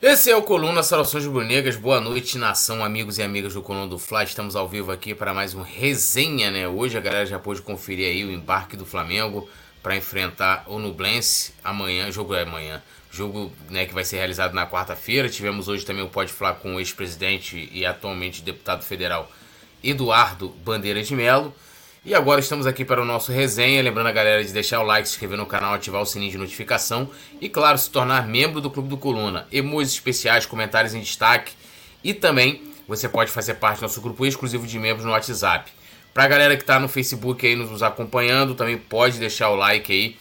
Esse é o Coluna Saudações Rubro-Negras. Boa noite, nação, amigos e amigas do Coluna do Fla. Estamos ao vivo aqui para mais um resenha, né? Hoje a galera já pôde conferir aí o embarque do Flamengo para enfrentar o Nublense. Amanhã, jogo é amanhã. Jogo né, que vai ser realizado na quarta-feira. Tivemos hoje também o Pode Falar com o ex-presidente e atualmente deputado federal Eduardo Bandeira de Melo. E agora estamos aqui para o nosso resenha. Lembrando a galera de deixar o like, se inscrever no canal, ativar o sininho de notificação e, claro, se tornar membro do Clube do Coluna. Emojis especiais, comentários em destaque e também você pode fazer parte do nosso grupo exclusivo de membros no WhatsApp. Para a galera que está no Facebook aí nos acompanhando, também pode deixar o like aí.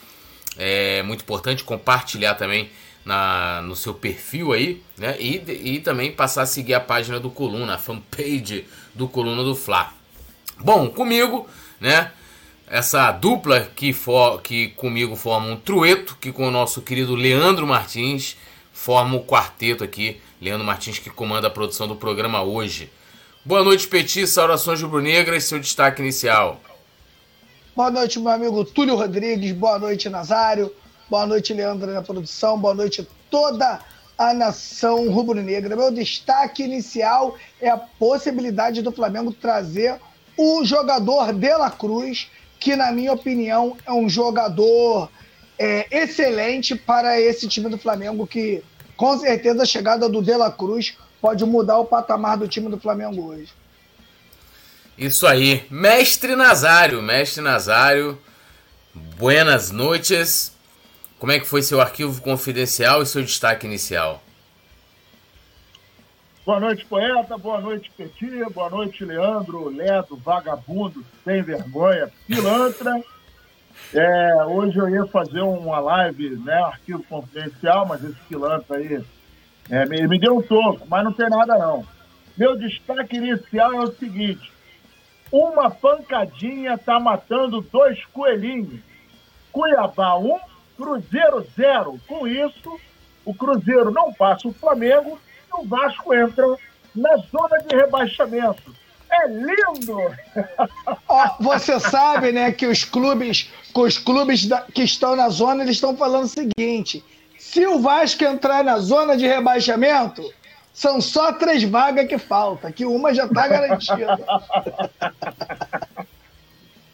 É muito importante compartilhar também na, no seu perfil aí, né? E, e também passar a seguir a página do Coluna, a fanpage do Coluna do Fla. Bom, comigo né? Essa dupla que, for, que comigo forma um trueto, que com o nosso querido Leandro Martins forma o quarteto aqui. Leandro Martins que comanda a produção do programa hoje. Boa noite, Petit, saudações rubro-negras, seu destaque inicial. Boa noite, meu amigo Túlio Rodrigues, boa noite, Nazário, boa noite, Leandro na produção, boa noite toda a nação rubro-negra. Meu destaque inicial é a possibilidade do Flamengo trazer o jogador De La Cruz, que na minha opinião é um jogador é, excelente para esse time do Flamengo, que com certeza a chegada do De La Cruz pode mudar o patamar do time do Flamengo hoje. Isso aí, mestre Nazário, mestre Nazário, buenas noites. Como é que foi seu arquivo confidencial e seu destaque inicial? Boa noite, poeta. Boa noite, Petit. Boa noite, Leandro, Ledo, vagabundo, sem vergonha, pilantra. É, hoje eu ia fazer uma live, né, arquivo confidencial, mas esse pilantra aí é, me, me deu um toco, mas não tem nada não. Meu destaque inicial é o seguinte: uma pancadinha tá matando dois coelhinhos. Cuiabá 1, um, Cruzeiro 0. Com isso, o Cruzeiro não passa o Flamengo o Vasco entra na zona de rebaixamento. É lindo! Oh, você sabe, né, que os clubes, os clubes da, que estão na zona, eles estão falando o seguinte: se o Vasco entrar na zona de rebaixamento, são só três vagas que falta, que uma já está garantida.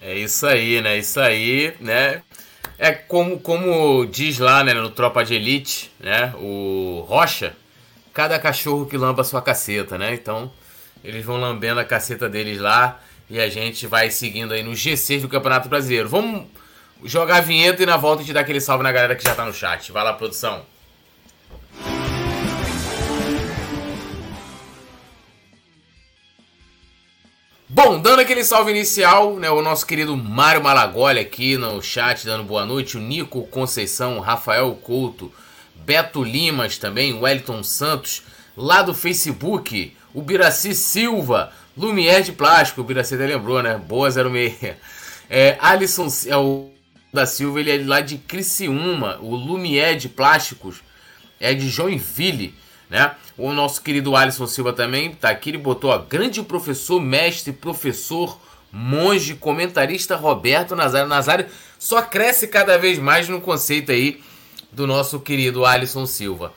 É isso aí, né? Isso aí, né? É como, como diz lá, né, no Tropa de Elite, né? O Rocha, cada cachorro que lamba sua caceta, né? Então, eles vão lambendo a caceta deles lá e a gente vai seguindo aí no G6 do Campeonato Brasileiro. Vamos jogar a vinheta e na volta gente dá aquele salve na galera que já tá no chat. Vai lá, produção. Bom, dando aquele salve inicial, né, o nosso querido Mário Malagoli aqui no chat dando boa noite, o Nico Conceição, Rafael Couto, Beto Limas também, Wellington Santos, lá do Facebook, o Biraci Silva, Lumière de Plástico, o Biraci até lembrou, né? Boa 06. É, Alisson é o da Silva, ele é lá de Criciúma, o Lumière de Plásticos é de Joinville, né? O nosso querido Alisson Silva também tá aqui, ele botou, ó, grande professor, mestre, professor, monge, comentarista Roberto Nazário. Nazário só cresce cada vez mais no conceito aí do nosso querido Alisson Silva.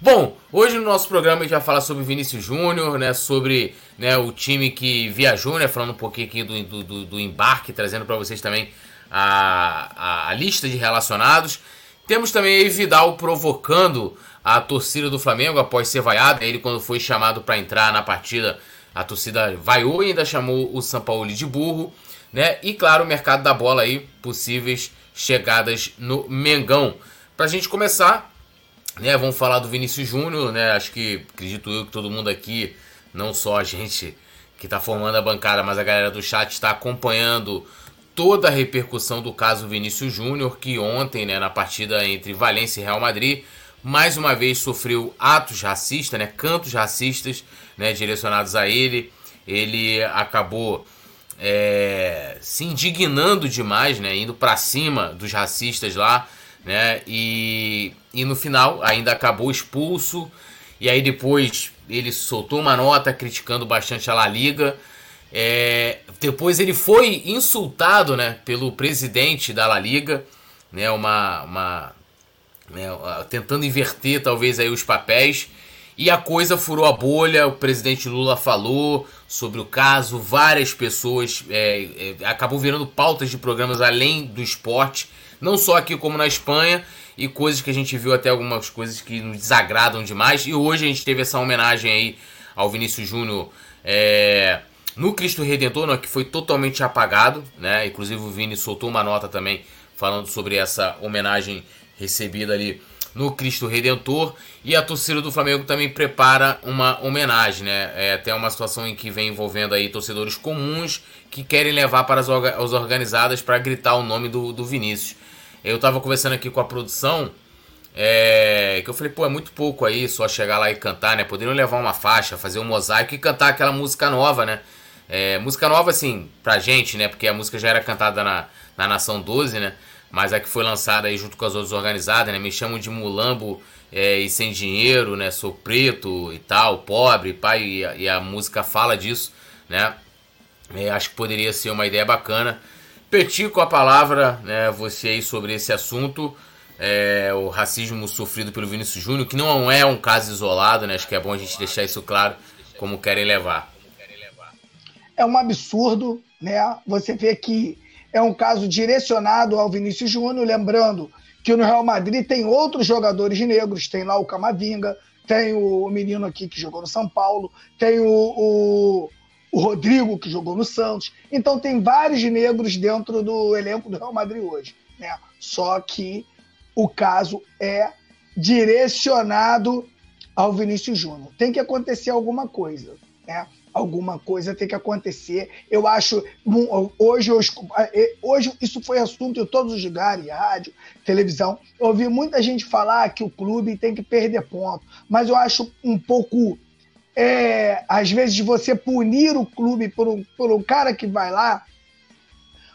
Bom, hoje no nosso programa a gente vai falar sobre Vinícius Júnior, né, sobre né, o time que viajou, né, falando um pouquinho aqui do, do, do embarque, trazendo para vocês também a, a, a, lista de relacionados. Temos também aí Vidal provocando a torcida do Flamengo após ser vaiado. Ele, quando foi chamado para entrar na partida, a torcida vaiou e ainda chamou o São Paulo de burro. Né? E claro, o mercado da bola aí, possíveis chegadas no Mengão. Pra gente começar, né, vamos falar do Vinícius Júnior, né? Acho que acredito eu que todo mundo aqui, não só a gente que está formando a bancada, mas a galera do chat está acompanhando toda a repercussão do caso Vinícius Júnior, que ontem, né, na partida entre Valência e Real Madrid, mais uma vez sofreu atos racistas, né, cantos racistas, né, direcionados a ele. Ele acabou é, se indignando demais, né, indo para cima dos racistas lá né? E, e no final ainda acabou expulso. E aí depois ele soltou uma nota criticando bastante a La Liga. É, depois ele foi insultado, né, pelo presidente da La Liga, né, uma, uma né, tentando inverter talvez aí os papéis. E a coisa furou a bolha, o presidente Lula falou sobre o caso, várias pessoas é, é, acabou virando pautas de programas além do esporte, não só aqui como na Espanha, e coisas que a gente viu até algumas coisas que nos desagradam demais. E hoje a gente teve essa homenagem aí ao Vinícius Júnior é, no Cristo Redentor, né, que foi totalmente apagado, né? Inclusive o Vini soltou uma nota também falando sobre essa homenagem recebida ali no Cristo Redentor. E a torcida do Flamengo também prepara uma homenagem, né? É até uma situação em que vem envolvendo aí torcedores comuns que querem levar para as, as organizadas para gritar o nome do, do Vinícius. Eu tava conversando aqui com a produção. É, que eu falei, pô, é muito pouco aí só chegar lá e cantar, né? Poderiam levar uma faixa, fazer um mosaico e cantar aquela música nova, né? É, música nova, assim, pra gente, né? Porque a música já era cantada na, na Nação 12, né? Mas a que foi lançada aí junto com as outras organizadas, né? Me chamam de mulambo é, e sem dinheiro, né? Sou preto e tal, pobre, pai, e a, e a música fala disso, né? É, acho que poderia ser uma ideia bacana. Petit com a palavra, né? Você aí sobre esse assunto. É, o racismo sofrido pelo Vinícius Júnior, que não é um caso isolado, né? Acho que é bom a gente deixar isso claro, como querem levar. É um absurdo, né? Você vê que é um caso direcionado ao Vinícius Júnior, lembrando que no Real Madrid tem outros jogadores negros, tem lá o Camavinga, tem o menino aqui que jogou no São Paulo, tem o, o, o Rodrigo que jogou no Santos. Então tem vários negros dentro do elenco do Real Madrid hoje. Né? Só que o caso é direcionado ao Vinícius Júnior. Tem que acontecer alguma coisa. Né? alguma coisa tem que acontecer. Eu acho, hoje, hoje isso foi assunto em todos os lugares, rádio, televisão. Eu ouvi muita gente falar que o clube tem que perder ponto, mas eu acho um pouco, é, às vezes, você punir o clube por um, por um cara que vai lá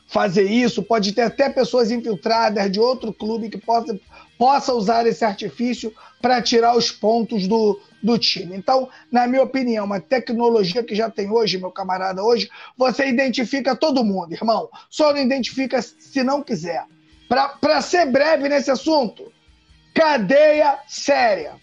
fazer isso, pode ter até pessoas infiltradas de outro clube que possa, possa usar esse artifício para tirar os pontos do, do time. Então, na minha opinião, uma tecnologia que já tem hoje, meu camarada, hoje, você identifica todo mundo, irmão. Só não identifica se não quiser. Para ser breve nesse assunto, cadeia séria.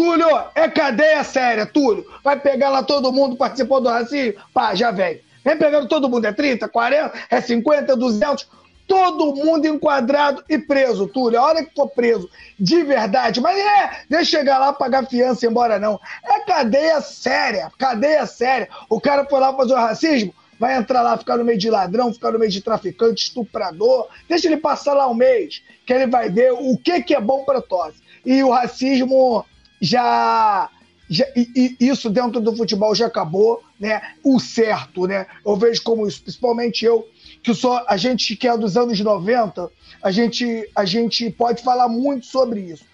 Túlio, é cadeia séria, Túlio. Vai pegar lá todo mundo participou do racismo? Pá, já vem. Vem pegando todo mundo, é 30, 40, é 50, 200 todo mundo enquadrado e preso, Túlio. A hora que for preso de verdade, mas é, deixa chegar lá pagar fiança e embora, não. É cadeia séria, cadeia séria. O cara foi lá fazer o racismo, vai entrar lá, ficar no meio de ladrão, ficar no meio de traficante, estuprador. Deixa ele passar lá um mês, que ele vai ver o que, que é bom para tosse. E o racismo já. já e, e isso dentro do futebol já acabou, né? O certo, né? Eu vejo como isso, principalmente eu que só a gente que é dos anos 90, a gente, a gente pode falar muito sobre isso.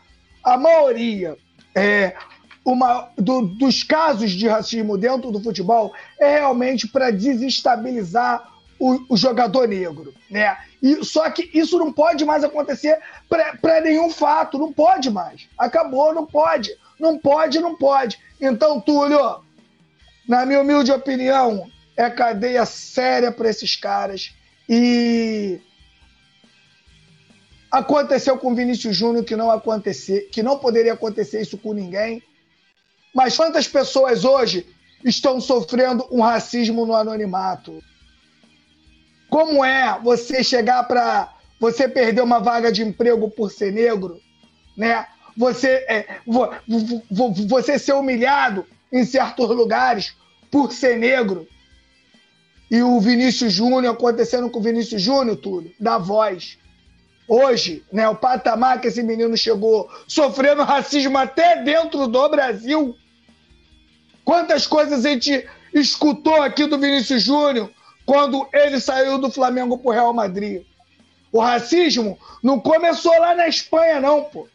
A maioria é, uma, do, dos casos de racismo dentro do futebol é realmente para desestabilizar o, o, jogador negro, né? E, só que isso não pode mais acontecer para nenhum fato, não pode mais. Acabou, não pode. Não pode, não pode. Então, Túlio, na minha humilde opinião, é cadeia séria para esses caras. E aconteceu com Vinícius Júnior que não acontecer, que não poderia acontecer isso com ninguém. Mas quantas pessoas hoje estão sofrendo um racismo no anonimato? Como é você chegar para você perder uma vaga de emprego por ser negro, né? Você é, você ser humilhado em certos lugares por ser negro e o Vinícius Júnior, acontecendo com o Vinícius Júnior, tudo, da voz. Hoje, né, o patamar que esse menino chegou, sofrendo racismo até dentro do Brasil. Quantas coisas a gente escutou aqui do Vinícius Júnior quando ele saiu do Flamengo pro Real Madrid. O racismo não começou lá na Espanha, não, pô.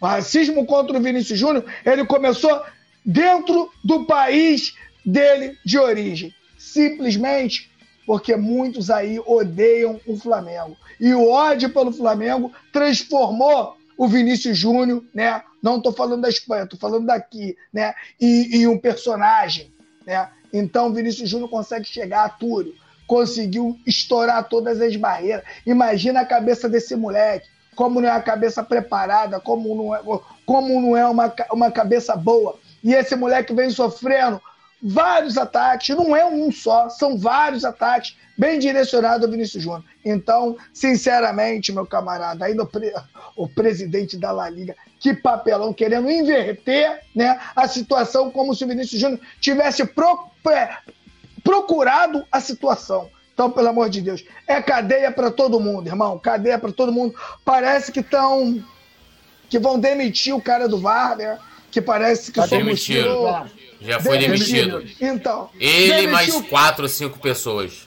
O racismo contra o Vinícius Júnior, ele começou dentro do país dele de origem simplesmente porque muitos aí odeiam o Flamengo. E o ódio pelo Flamengo transformou o Vinícius Júnior, né? Não estou falando da Espanha, estou falando daqui, né? E, e, um personagem, né? Então, Vinícius Júnior consegue chegar a Túlio, conseguiu estourar todas as barreiras. Imagina a cabeça desse moleque como não é a cabeça preparada, como não é, como não é uma, uma cabeça boa. E esse moleque vem sofrendo vários ataques, não é um só, são vários ataques bem direcionados ao Vinícius Júnior. Então, sinceramente, meu camarada, ainda o, pre, o presidente da La Liga, que papelão, querendo inverter né, a situação como se o Vinícius Júnior tivesse pro, procurado a situação. Então, pelo amor de Deus, é cadeia para todo mundo, irmão. Cadeia para todo mundo. Parece que estão. que vão demitir o cara do VAR, né? Que parece que tá demitido. Já foi demitido. Então. Ele demitiu... mais quatro ou cinco pessoas.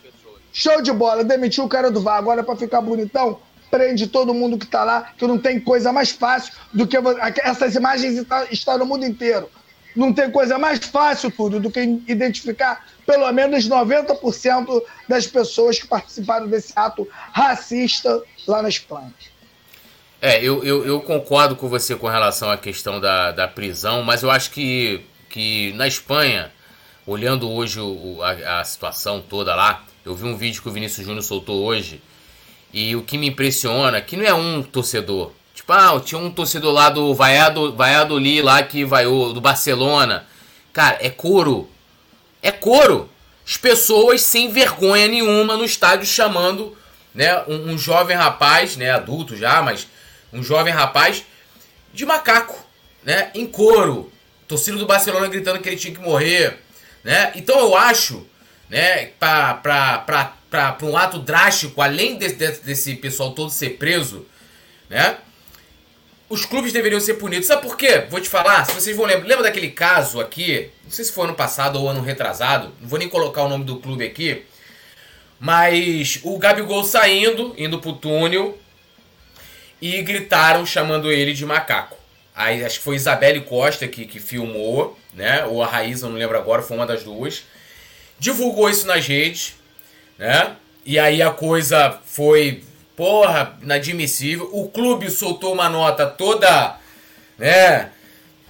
Show de bola. Demitiu o cara do VAR. Agora, para ficar bonitão, prende todo mundo que tá lá, que não tem coisa mais fácil do que. Essas imagens estão no mundo inteiro. Não tem coisa mais fácil, tudo, do que identificar pelo menos 90% das pessoas que participaram desse ato racista lá na Espanha. É, eu, eu, eu, concordo com você com relação à questão da, da prisão, mas eu acho que, que na Espanha, olhando hoje o, a, a, situação toda lá, eu vi um vídeo que o Vinícius Júnior soltou hoje, e o que me impressiona que não é um torcedor. Tipo, ah, tinha um torcedor lá do Valladolid lá que vaiou, do Barcelona. Cara, é couro. É coro. As pessoas sem vergonha nenhuma no estádio chamando né, um, um jovem rapaz, né, adulto já, mas um jovem rapaz de macaco, né, em coro. Torcida do Barcelona gritando que ele tinha que morrer, né? Então eu acho, né, para um ato drástico, além desse, desse pessoal todo ser preso, né? Os clubes deveriam ser punidos. Sabe por quê? Vou te falar, se vocês vão lembrar. Lembra daquele caso aqui? Não sei se foi ano passado ou ano retrasado. Não vou nem colocar o nome do clube aqui. Mas o Gabigol saindo, indo pro túnel. E gritaram chamando ele de macaco. Aí acho que foi Isabelle Costa que, que filmou, né? Ou a Raíza, não lembro agora, foi uma das duas. Divulgou isso nas redes, né? E aí a coisa foi Porra, inadmissível. O clube soltou uma nota toda, né?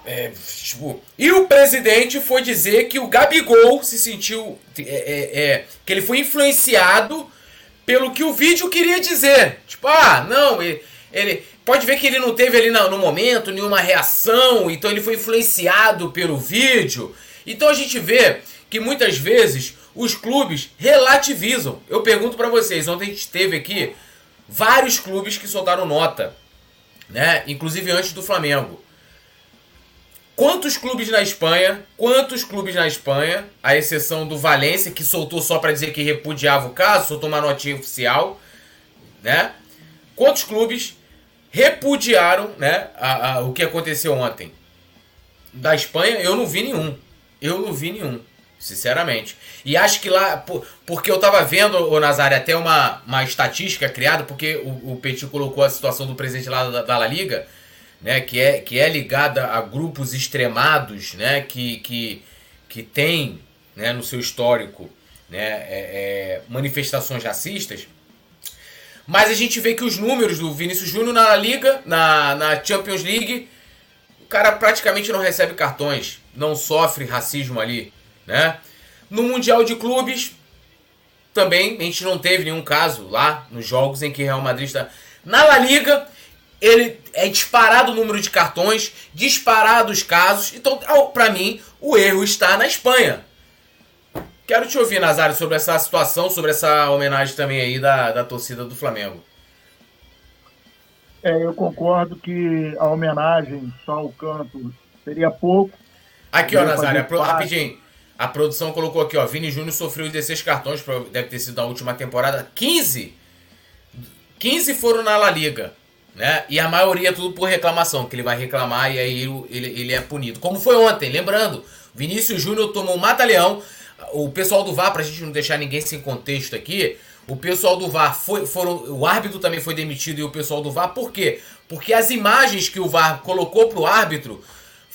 É, tipo, e o presidente foi dizer que o Gabigol se sentiu. É, é, é, que ele foi influenciado pelo que o vídeo queria dizer. Tipo, ah, não, ele, ele pode ver que ele não teve ali no, no momento nenhuma reação, então ele foi influenciado pelo vídeo. Então a gente vê que muitas vezes os clubes relativizam. Eu pergunto para vocês, ontem a gente teve aqui vários clubes que soltaram nota, né? Inclusive antes do Flamengo. Quantos clubes na Espanha? Quantos clubes na Espanha? A exceção do Valência, que soltou só para dizer que repudiava o caso, soltou uma notinha oficial, né? Quantos clubes repudiaram, né, a, a, o que aconteceu ontem? Da Espanha, eu não vi nenhum. Eu não vi nenhum. Sinceramente. E acho que lá, porque eu tava vendo, o Nazário, até uma, uma estatística criada, porque o, o Petit colocou a situação do presidente lá da, da La Liga, né, que é, que é ligada a grupos extremados, né, que, que, que tem né, no seu histórico né, é, é, manifestações racistas. Mas a gente vê que os números do Vinícius Júnior na Liga, na, na Champions League, o cara praticamente não recebe cartões, não sofre racismo ali. Né? No Mundial de Clubes, também a gente não teve nenhum caso lá nos jogos em que Real Madrid está. Na La Liga, ele é disparado o número de cartões, disparado os casos. Então, para mim, o erro está na Espanha. Quero te ouvir, Nazário, sobre essa situação, sobre essa homenagem também aí da, da torcida do Flamengo. É, eu concordo que a homenagem só ao canto seria pouco. Aqui, ó, Nazário, rapidinho. A produção colocou aqui, ó. Vini Júnior sofreu 16 cartões, deve ter sido na última temporada. 15! 15 foram na La Liga. Né? E a maioria é tudo por reclamação, que ele vai reclamar e aí ele, ele é punido. Como foi ontem, lembrando, Vinícius Júnior tomou um mata-leão. O pessoal do VAR, pra gente não deixar ninguém sem contexto aqui, o pessoal do VAR foi, foram. O árbitro também foi demitido e o pessoal do VAR, por quê? Porque as imagens que o VAR colocou pro árbitro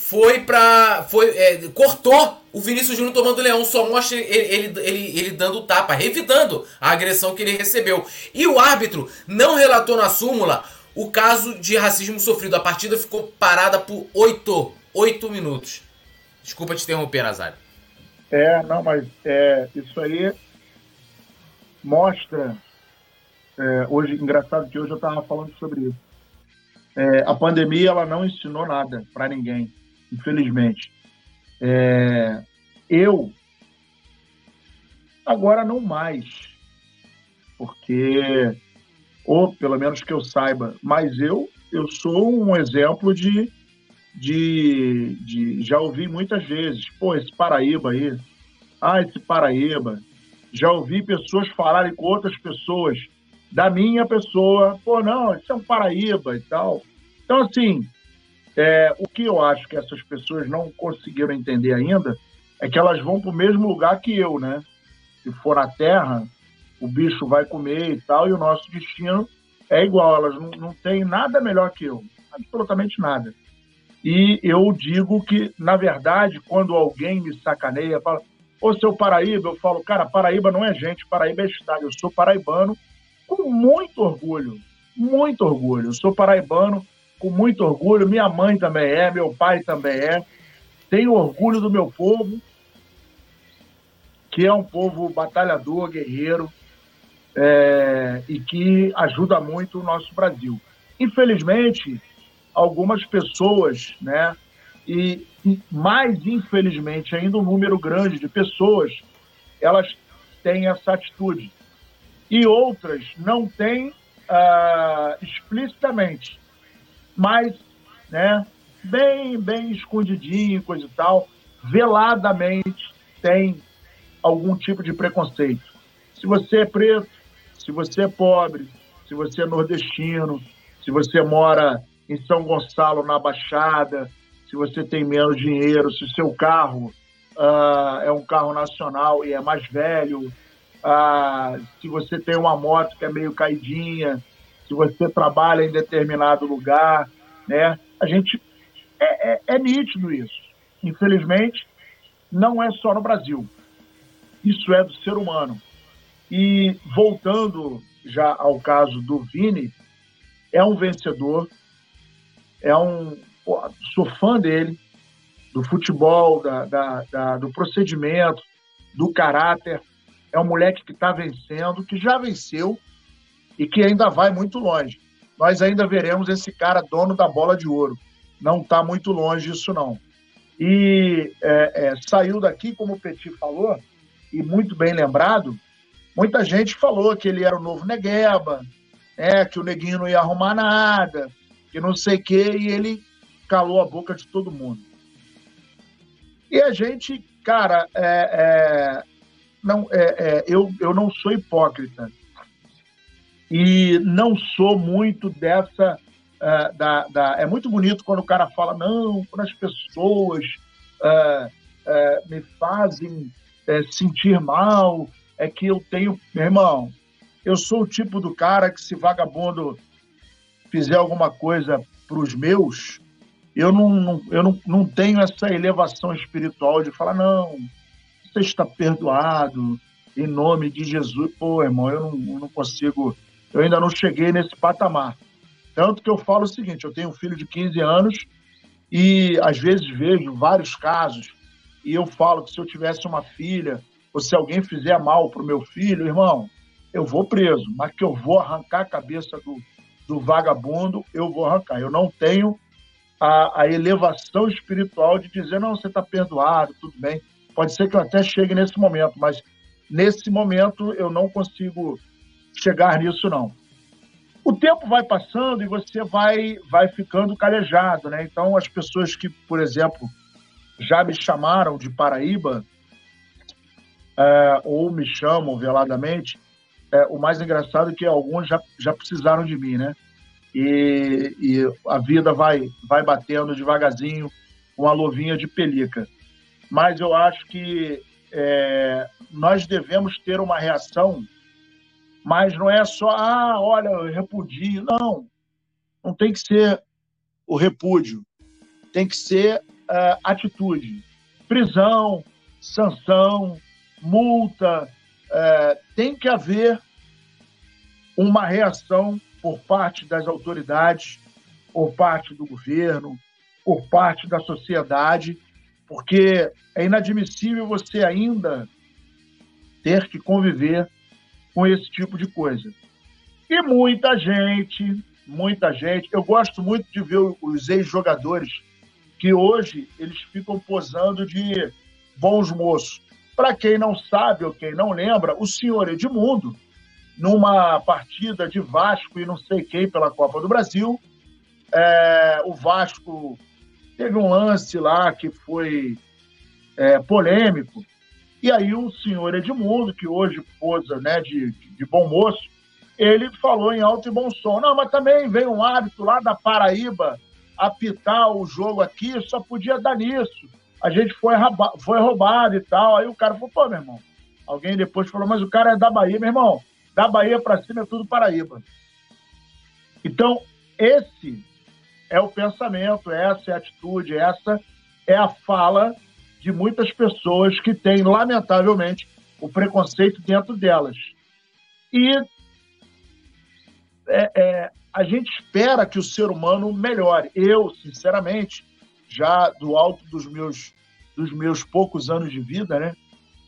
foi pra. Foi, é, cortou o Vinícius Júnior tomando leão, só mostra ele, ele, ele, ele dando tapa, revidando a agressão que ele recebeu. E o árbitro não relatou na súmula o caso de racismo sofrido. A partida ficou parada por oito, oito minutos. Desculpa te interromper, Nazário. É, não, mas é, isso aí mostra. É, hoje, engraçado que hoje eu estava falando sobre isso É, a pandemia ela não ensinou nada para ninguém, infelizmente. É, eu agora não mais, porque ou pelo menos que eu saiba, mas eu eu sou um exemplo de, de, de já ouvi muitas vezes, pô, esse Paraíba aí, ah, esse Paraíba, já ouvi pessoas falarem com outras pessoas da minha pessoa, pô, não, isso é um Paraíba e tal. Então, assim, é, o que eu acho que essas pessoas não conseguiram entender ainda é que elas vão para o mesmo lugar que eu, né? Se for na Terra, o bicho vai comer e tal, e o nosso destino é igual. Elas não, não têm nada melhor que eu, absolutamente nada. E eu digo que, na verdade, quando alguém me sacaneia, fala, ô seu Paraíba, eu falo, cara, Paraíba não é gente, Paraíba é estado. Eu sou paraibano com muito orgulho, muito orgulho. Eu sou paraibano com muito orgulho, minha mãe também é, meu pai também é. Tenho orgulho do meu povo, que é um povo batalhador, guerreiro, é, e que ajuda muito o nosso Brasil. Infelizmente, algumas pessoas, né, e, e mais infelizmente ainda um número grande de pessoas, elas têm essa atitude. E outras não têm uh, explicitamente mas, né, bem, bem escondidinho, coisa e tal, veladamente tem algum tipo de preconceito. Se você é preto, se você é pobre, se você é nordestino, se você mora em São Gonçalo, na Baixada, se você tem menos dinheiro, se o seu carro uh, é um carro nacional e é mais velho, uh, se você tem uma moto que é meio caidinha, se você trabalha em determinado lugar, né? A gente é, é, é nítido isso. Infelizmente, não é só no Brasil. Isso é do ser humano. E voltando já ao caso do Vini, é um vencedor, é um sou fã dele, do futebol, da, da, da, do procedimento, do caráter. É um moleque que está vencendo, que já venceu e que ainda vai muito longe. Nós ainda veremos esse cara dono da bola de ouro. Não está muito longe isso, não. E é, é, saiu daqui, como o Petit falou, e muito bem lembrado, muita gente falou que ele era o novo Negueba, né, que o Neguinho não ia arrumar nada, que não sei o quê, e ele calou a boca de todo mundo. E a gente, cara, é, é não, é, é, eu, eu não sou hipócrita e não sou muito dessa. Uh, da, da, é muito bonito quando o cara fala, não, quando as pessoas uh, uh, me fazem eh, sentir mal, é que eu tenho. Meu irmão, eu sou o tipo do cara que, se vagabundo fizer alguma coisa para os meus, eu não, não, eu não, não tenho essa elevação espiritual de falar, não, você está perdoado, em nome de Jesus. Pô, irmão, eu não, eu não consigo eu ainda não cheguei nesse patamar. Tanto que eu falo o seguinte: eu tenho um filho de 15 anos e às vezes vejo vários casos e eu falo que se eu tivesse uma filha ou se alguém fizer mal para o meu filho, irmão, eu vou preso, mas que eu vou arrancar a cabeça do, do vagabundo, eu vou arrancar. Eu não tenho a, a elevação espiritual de dizer, não, você está perdoado, tudo bem. Pode ser que eu até chegue nesse momento, mas nesse momento eu não consigo chegar nisso, não. O tempo vai passando e você vai, vai ficando calejado, né? Então, as pessoas que, por exemplo, já me chamaram de Paraíba, é, ou me chamam veladamente, é, o mais engraçado é que alguns já, já precisaram de mim, né? E, e a vida vai, vai batendo devagarzinho, uma luvinha de pelica. Mas eu acho que é, nós devemos ter uma reação mas não é só, ah, olha, repudio. Não, não tem que ser o repúdio. Tem que ser uh, atitude. Prisão, sanção, multa. Uh, tem que haver uma reação por parte das autoridades, por parte do governo, por parte da sociedade, porque é inadmissível você ainda ter que conviver com esse tipo de coisa. E muita gente, muita gente. Eu gosto muito de ver os ex-jogadores que hoje eles ficam posando de bons moços. Para quem não sabe ou quem não lembra, o senhor Edmundo, numa partida de Vasco e não sei quem pela Copa do Brasil, é, o Vasco teve um lance lá que foi é, polêmico. E aí o senhor Edmundo, que hoje posa né, de, de bom moço, ele falou em alto e bom som. Não, mas também veio um árbitro lá da Paraíba apitar o jogo aqui, só podia dar nisso. A gente foi, foi roubado e tal. Aí o cara falou, pô, meu irmão. Alguém depois falou, mas o cara é da Bahia, meu irmão. Da Bahia para cima é tudo Paraíba. Então, esse é o pensamento, essa é a atitude, essa é a fala de muitas pessoas que têm, lamentavelmente, o preconceito dentro delas. E é, é, a gente espera que o ser humano melhore. Eu, sinceramente, já do alto dos meus, dos meus poucos anos de vida, né,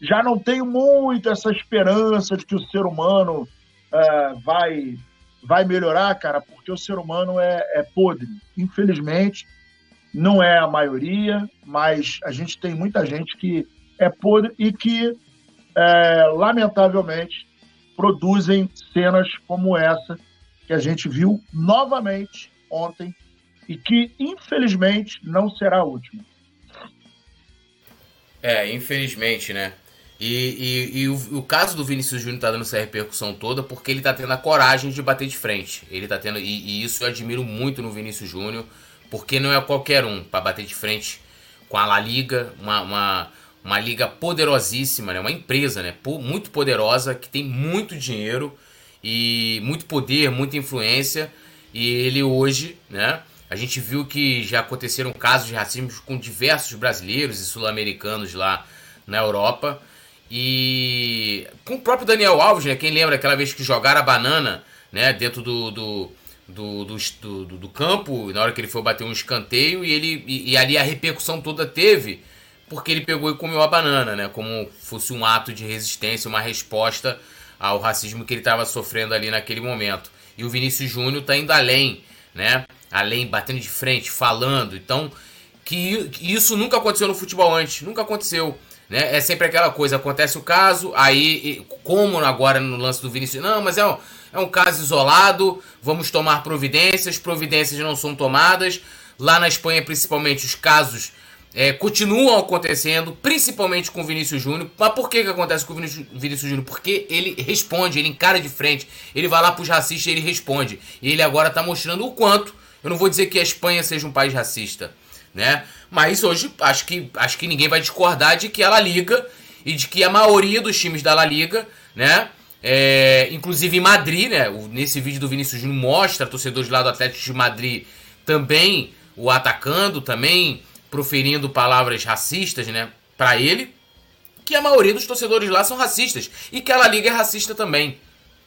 já não tenho muito essa esperança de que o ser humano é, vai, vai melhorar, cara, porque o ser humano é, é podre. Infelizmente, não é a maioria, mas a gente tem muita gente que é podre e que, é, lamentavelmente, produzem cenas como essa que a gente viu novamente ontem e que, infelizmente, não será a última. É, infelizmente, né? E, e, e o, o, caso do Vinícius Júnior tá dando essa repercussão toda porque ele tá tendo a coragem de bater de frente. Ele tá tendo. E, e isso eu admiro muito no Vinícius Júnior, porque não é qualquer um para bater de frente com a La Liga, uma, uma, uma liga poderosíssima, né? Uma empresa, né? Muito poderosa, que tem muito dinheiro e muito poder, muita influência. E ele hoje, né? A gente viu que já aconteceram casos de racismo com diversos brasileiros e sul-americanos lá na Europa. E com o próprio Daniel Alves, né? Quem lembra aquela vez que jogaram a banana, né? Dentro do, do, do, do, do, do campo, na hora que ele foi bater um escanteio, e ele e, e, ali a repercussão toda teve porque ele pegou e comeu a banana, né? Como fosse um ato de resistência, uma resposta ao racismo que ele estava sofrendo ali naquele momento. E o Vinícius Júnior está indo além, né? Além, batendo de frente, falando. Então, que, que isso nunca aconteceu no futebol antes, nunca aconteceu. Né? É sempre aquela coisa, acontece o caso, aí, como agora no lance do Vinícius, não, mas é um, é um caso isolado, vamos tomar providências, providências não são tomadas. Lá na Espanha, principalmente, os casos é, continuam acontecendo, principalmente com o Vinícius Júnior. Mas por que, que acontece com o Vinícius, Júnior? Porque ele responde, ele encara de frente, ele vai lá pros racistas e ele responde. E ele agora tá mostrando o quanto. Eu não vou dizer que a Espanha seja um país racista, né? Mas hoje acho que, acho que ninguém vai discordar de que ela liga e de que a maioria dos times da La Liga, né? É, inclusive em Madrid, né? Nesse vídeo do Vinícius Júnior mostra torcedores lá do Atlético de Madrid também o atacando, também proferindo palavras racistas, né, para ele, que a maioria dos torcedores lá são racistas e que a La Liga é racista também.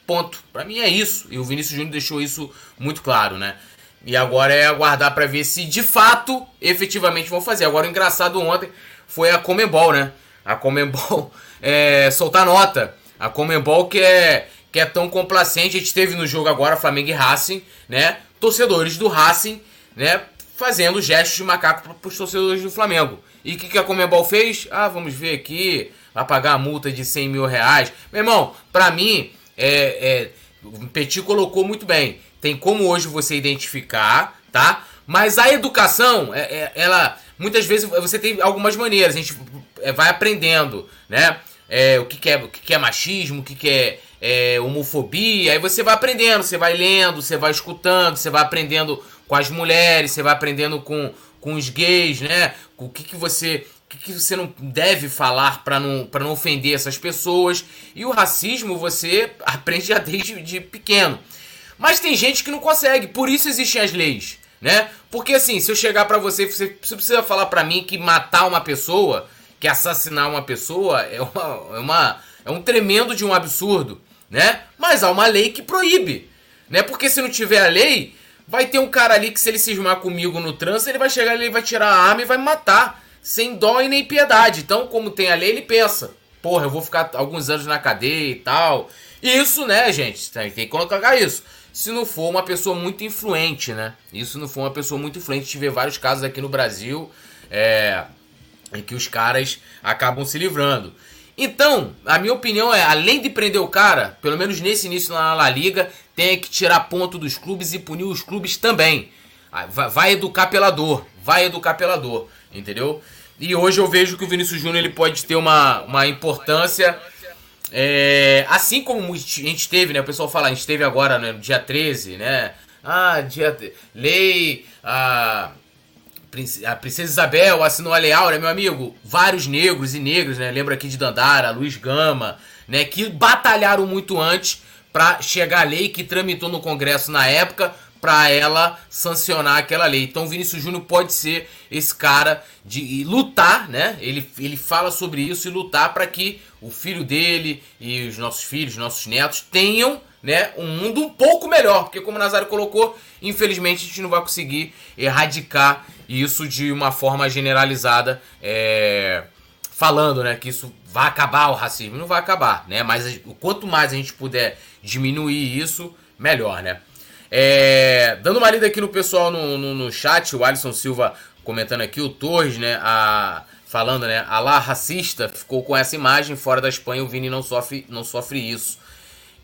Ponto. Para mim é isso. E o Vinícius Júnior deixou isso muito claro, né? E agora é aguardar para ver se de fato, efetivamente vão fazer. Agora o engraçado ontem foi a Comembol, né? A Comembol é, soltar nota. A Comembol que é, que é tão complacente. A gente teve no jogo agora Flamengo e Racing, né? Torcedores do Racing, né? fazendo gestos de macaco para os torcedores do Flamengo. E o que, que a Comembol fez? Ah, vamos ver aqui, vai pagar a multa de 100 mil reais. Meu irmão, para mim, é, é, o Petit colocou muito bem. Tem como hoje você identificar, tá? Mas a educação, é, é, ela muitas vezes você tem algumas maneiras, a gente é, vai aprendendo, né? É, o que, que, é, o que, que é machismo, o que, que é, é, homofobia, aí você vai aprendendo, você vai lendo, você vai escutando, você vai aprendendo com as mulheres, você vai aprendendo com, com os gays, né? O que, que você o que, que você não deve falar para não, pra não ofender essas pessoas. E o racismo você aprende já desde de pequeno. Mas tem gente que não consegue, por isso existem as leis, né? Porque assim, se eu chegar para você, você, você precisa falar para mim que matar uma pessoa, que assassinar uma pessoa é, uma, é, uma, é um tremendo de um absurdo, né? Mas há uma lei que proíbe, né? Porque se não tiver a lei, Vai ter um cara ali que se ele cismar comigo no trânsito, ele vai chegar ali, ele vai tirar a arma e vai me matar. Sem dó e nem piedade. Então, como tem a lei, ele pensa. Porra, eu vou ficar alguns anos na cadeia e tal. Isso, né, gente? Tem que colocar isso. se não for uma pessoa muito influente, né? Isso não for uma pessoa muito influente. Vê vários casos aqui no Brasil é, em que os caras acabam se livrando. Então, a minha opinião é, além de prender o cara, pelo menos nesse início na La Liga, tem que tirar ponto dos clubes e punir os clubes também. Ah, vai educar pela dor, vai educar pela dor, entendeu? E hoje eu vejo que o Vinícius Júnior ele pode ter uma, uma importância é, assim como a gente teve, né? O pessoal fala, a gente teve agora, né, no dia 13, né? Ah, dia. Lei. A, a Princesa Isabel assinou a Lei Áurea, meu amigo. Vários negros e negras, né? Lembra aqui de Dandara, Luiz Gama, né? Que batalharam muito antes para chegar a lei que tramitou no Congresso na época para ela sancionar aquela lei. Então Vinícius Júnior pode ser esse cara de lutar, né? Ele, ele fala sobre isso e lutar para que o filho dele e os nossos filhos, nossos netos tenham, né, um mundo um pouco melhor, porque como o Nazário colocou, infelizmente a gente não vai conseguir erradicar isso de uma forma generalizada, é, falando, né, que isso vai acabar o racismo, não vai acabar, né? Mas quanto mais a gente puder diminuir isso, melhor, né? É, dando uma lida aqui no pessoal no, no, no, chat, o Alisson Silva comentando aqui, o Torres, né, a, falando, né, a lá racista ficou com essa imagem, fora da Espanha o Vini não sofre, não sofre isso.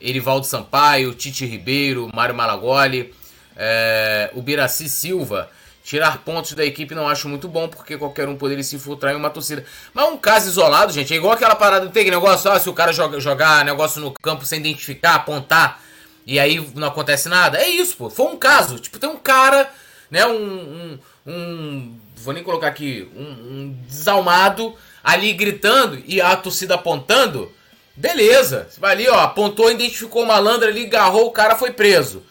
Erivaldo Sampaio, Tite Ribeiro, Mário Malagoli, é, Silva, tirar pontos da equipe não acho muito bom, porque qualquer um poderia se infiltrar em uma torcida. Mas um caso isolado, gente, é igual aquela parada, tem negócio, ó, se o cara joga, jogar negócio no campo sem identificar, apontar, e aí não acontece nada. É isso, pô. Foi um caso. Tipo, tem um cara, né? Um. um, um vou nem colocar aqui. Um, um, desalmado ali gritando e a torcida apontando. Beleza. Vai ali, ó. Apontou, identificou o malandro ali, agarrou, o cara foi preso.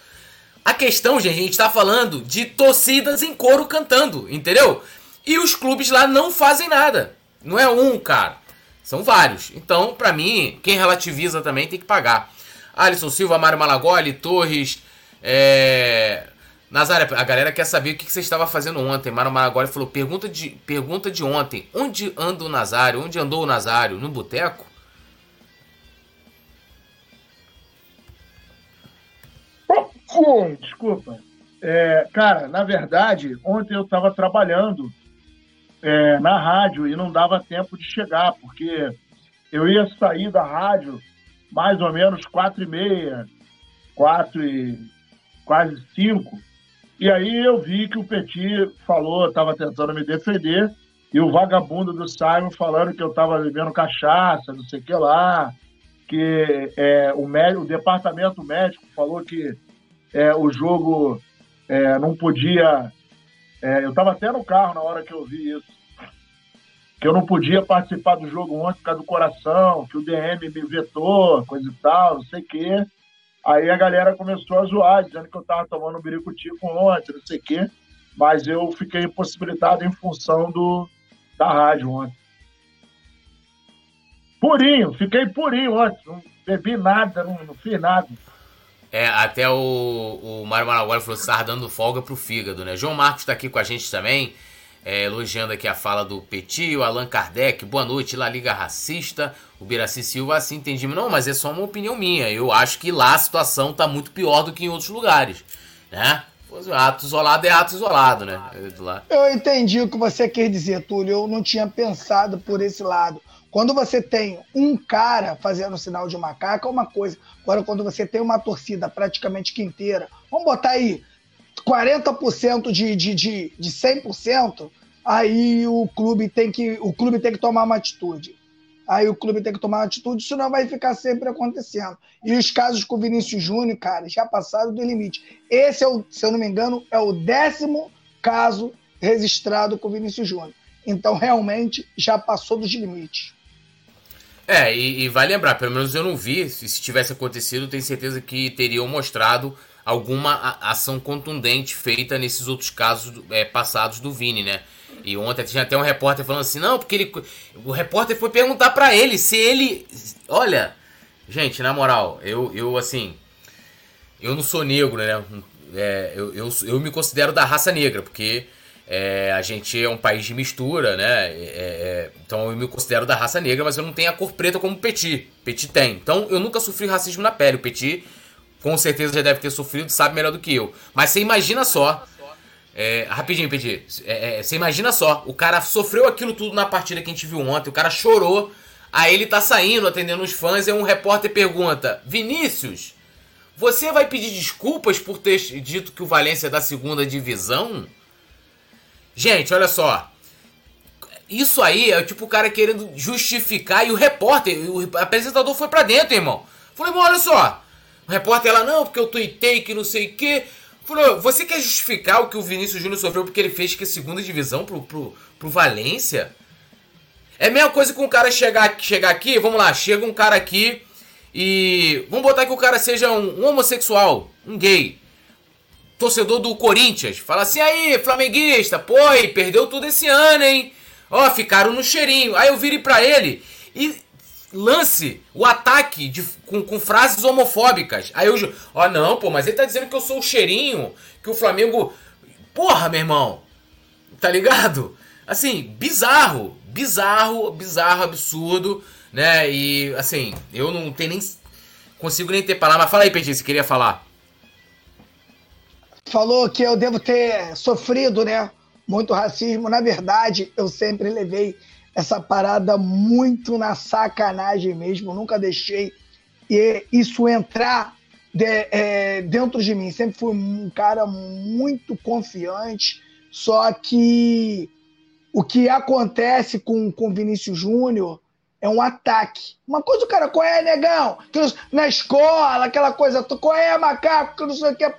A questão, gente, a gente tá falando de torcidas em coro cantando, entendeu? E os clubes lá não fazem nada. Não é um, cara. São vários. Então, pra mim, quem relativiza também tem que pagar. Alisson Silva, Mário Malagoli, Torres. É... Nazário, a galera quer saber o que você estava fazendo ontem. Mário Malagoli falou: pergunta de, pergunta de ontem. Onde anda o Nazário? Onde andou o Nazário? No boteco? Desculpa. É, cara, na verdade, ontem eu estava trabalhando é, na rádio e não dava tempo de chegar, porque eu ia sair da rádio mais ou menos quatro e meia, quatro e quase cinco. E aí eu vi que o Petit falou, estava tentando me defender, e o vagabundo do Simon falando que eu estava bebendo cachaça, não sei o que lá, que é, o, médico, o departamento médico falou que é, o jogo é, não podia. É, eu estava até no carro na hora que eu vi isso que eu não podia participar do jogo ontem por causa do coração, que o DM me vetou, coisa e tal, não sei o quê. Aí a galera começou a zoar, dizendo que eu tava tomando um biricutico ontem, não sei o quê. Mas eu fiquei impossibilitado em função do, da rádio ontem. Purinho, fiquei purinho ontem, não bebi nada, não, não fiz nada. É, até o, o Mário Maraguá falou que estava dando folga pro fígado, né? João Marcos está aqui com a gente também é, elogiando aqui a fala do Petit, o Allan Kardec, boa noite, La Liga Racista, o Biraci Silva, assim entendi. Não, mas é só uma opinião minha. Eu acho que lá a situação tá muito pior do que em outros lugares, né? Ato isolado é ato isolado, né? Eu entendi o que você quer dizer, Túlio. Eu não tinha pensado por esse lado. Quando você tem um cara fazendo sinal de macaco é uma coisa. Agora, quando você tem uma torcida praticamente que inteira, vamos botar aí 40% de, de, de, de 100%, aí o clube tem que o clube tem que tomar uma atitude. Aí o clube tem que tomar uma atitude, senão vai ficar sempre acontecendo. E os casos com o Vinícius Júnior, cara, já passaram do limite. Esse, é o, se eu não me engano, é o décimo caso registrado com o Vinícius Júnior. Então, realmente, já passou dos limites. É, e, e vai lembrar, pelo menos eu não vi, se, se tivesse acontecido, tenho certeza que teriam mostrado alguma ação contundente feita nesses outros casos é, passados do Vini, né? E ontem tinha até um repórter falando assim, não, porque ele, o repórter foi perguntar para ele se ele, olha, gente, na moral, eu, eu assim, eu não sou negro, né? É, eu, eu, eu me considero da raça negra, porque é, a gente é um país de mistura, né? É, é, então eu me considero da raça negra, mas eu não tenho a cor preta como Petit. Petit tem. Então eu nunca sofri racismo na pele. O Petit com certeza já deve ter sofrido, sabe melhor do que eu. Mas você imagina só. É, rapidinho, Petit. É, é, você imagina só, o cara sofreu aquilo tudo na partida que a gente viu ontem, o cara chorou, aí ele tá saindo, atendendo os fãs, e um repórter pergunta: Vinícius, você vai pedir desculpas por ter dito que o Valência é da segunda divisão? Gente, olha só. Isso aí é tipo o cara querendo justificar e o repórter, o apresentador foi para dentro, irmão. Falei, irmão, olha só. O repórter lá, não, porque eu tuitei que não sei o quê. Falou, você quer justificar o que o Vinícius Júnior sofreu porque ele fez que a segunda divisão pro, pro, pro Valência? É a mesma coisa com o cara chegar, chegar aqui, vamos lá, chega um cara aqui e. Vamos botar que o cara seja um, um homossexual, um gay. Torcedor do Corinthians. Fala assim, aí, flamenguista, pô, perdeu tudo esse ano, hein? Ó, ficaram no cheirinho. Aí eu virei pra ele e lance o ataque de, com, com, frases homofóbicas. Aí eu, ó, não, pô, mas ele tá dizendo que eu sou o cheirinho, que o Flamengo. Porra, meu irmão! Tá ligado? Assim, bizarro, bizarro, bizarro, absurdo, né? E assim, eu não tenho nem. Consigo nem ter palavra. Fala aí, Petit, você queria falar. Falou que eu devo ter sofrido, né? Muito racismo. Na verdade, eu sempre levei essa parada muito na sacanagem mesmo, nunca deixei isso entrar de, é, dentro de mim. Sempre fui um cara muito confiante, só que o que acontece com o Vinícius Júnior é um ataque. Uma coisa o cara, qual é, negão? Na escola, aquela coisa, qual é, macaco, que não sei o que. É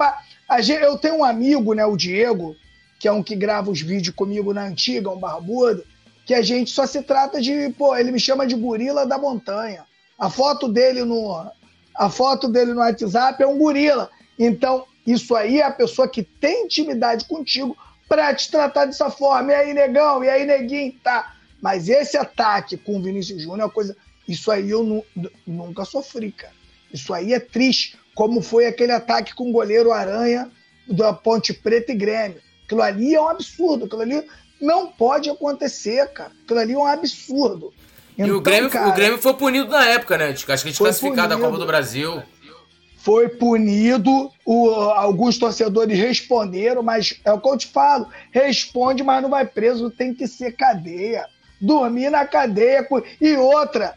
pra... Eu tenho um amigo, né, o Diego, que é um que grava os vídeos comigo na antiga, um barbudo, que a gente só se trata de, pô, ele me chama de gorila da montanha. A foto dele no a foto dele no WhatsApp é um gorila. Então, isso aí é a pessoa que tem intimidade contigo para te tratar dessa forma. E aí, negão, e aí, neguinho, tá. Mas esse ataque com o Vinícius Júnior é uma coisa. Isso aí eu nu, nunca sofri, cara. Isso aí é triste. Como foi aquele ataque com o goleiro Aranha da Ponte Preta e Grêmio. Aquilo ali é um absurdo. Aquilo ali não pode acontecer, cara. Aquilo ali é um absurdo. Então, e o então, Grêmio, cara, o Grêmio foi punido na época, né? Acho que desclassificado da Copa do Brasil. Foi punido, o, alguns torcedores responderam, mas é o que eu te falo: responde, mas não vai preso, tem que ser cadeia. Dormir na cadeia. E outra,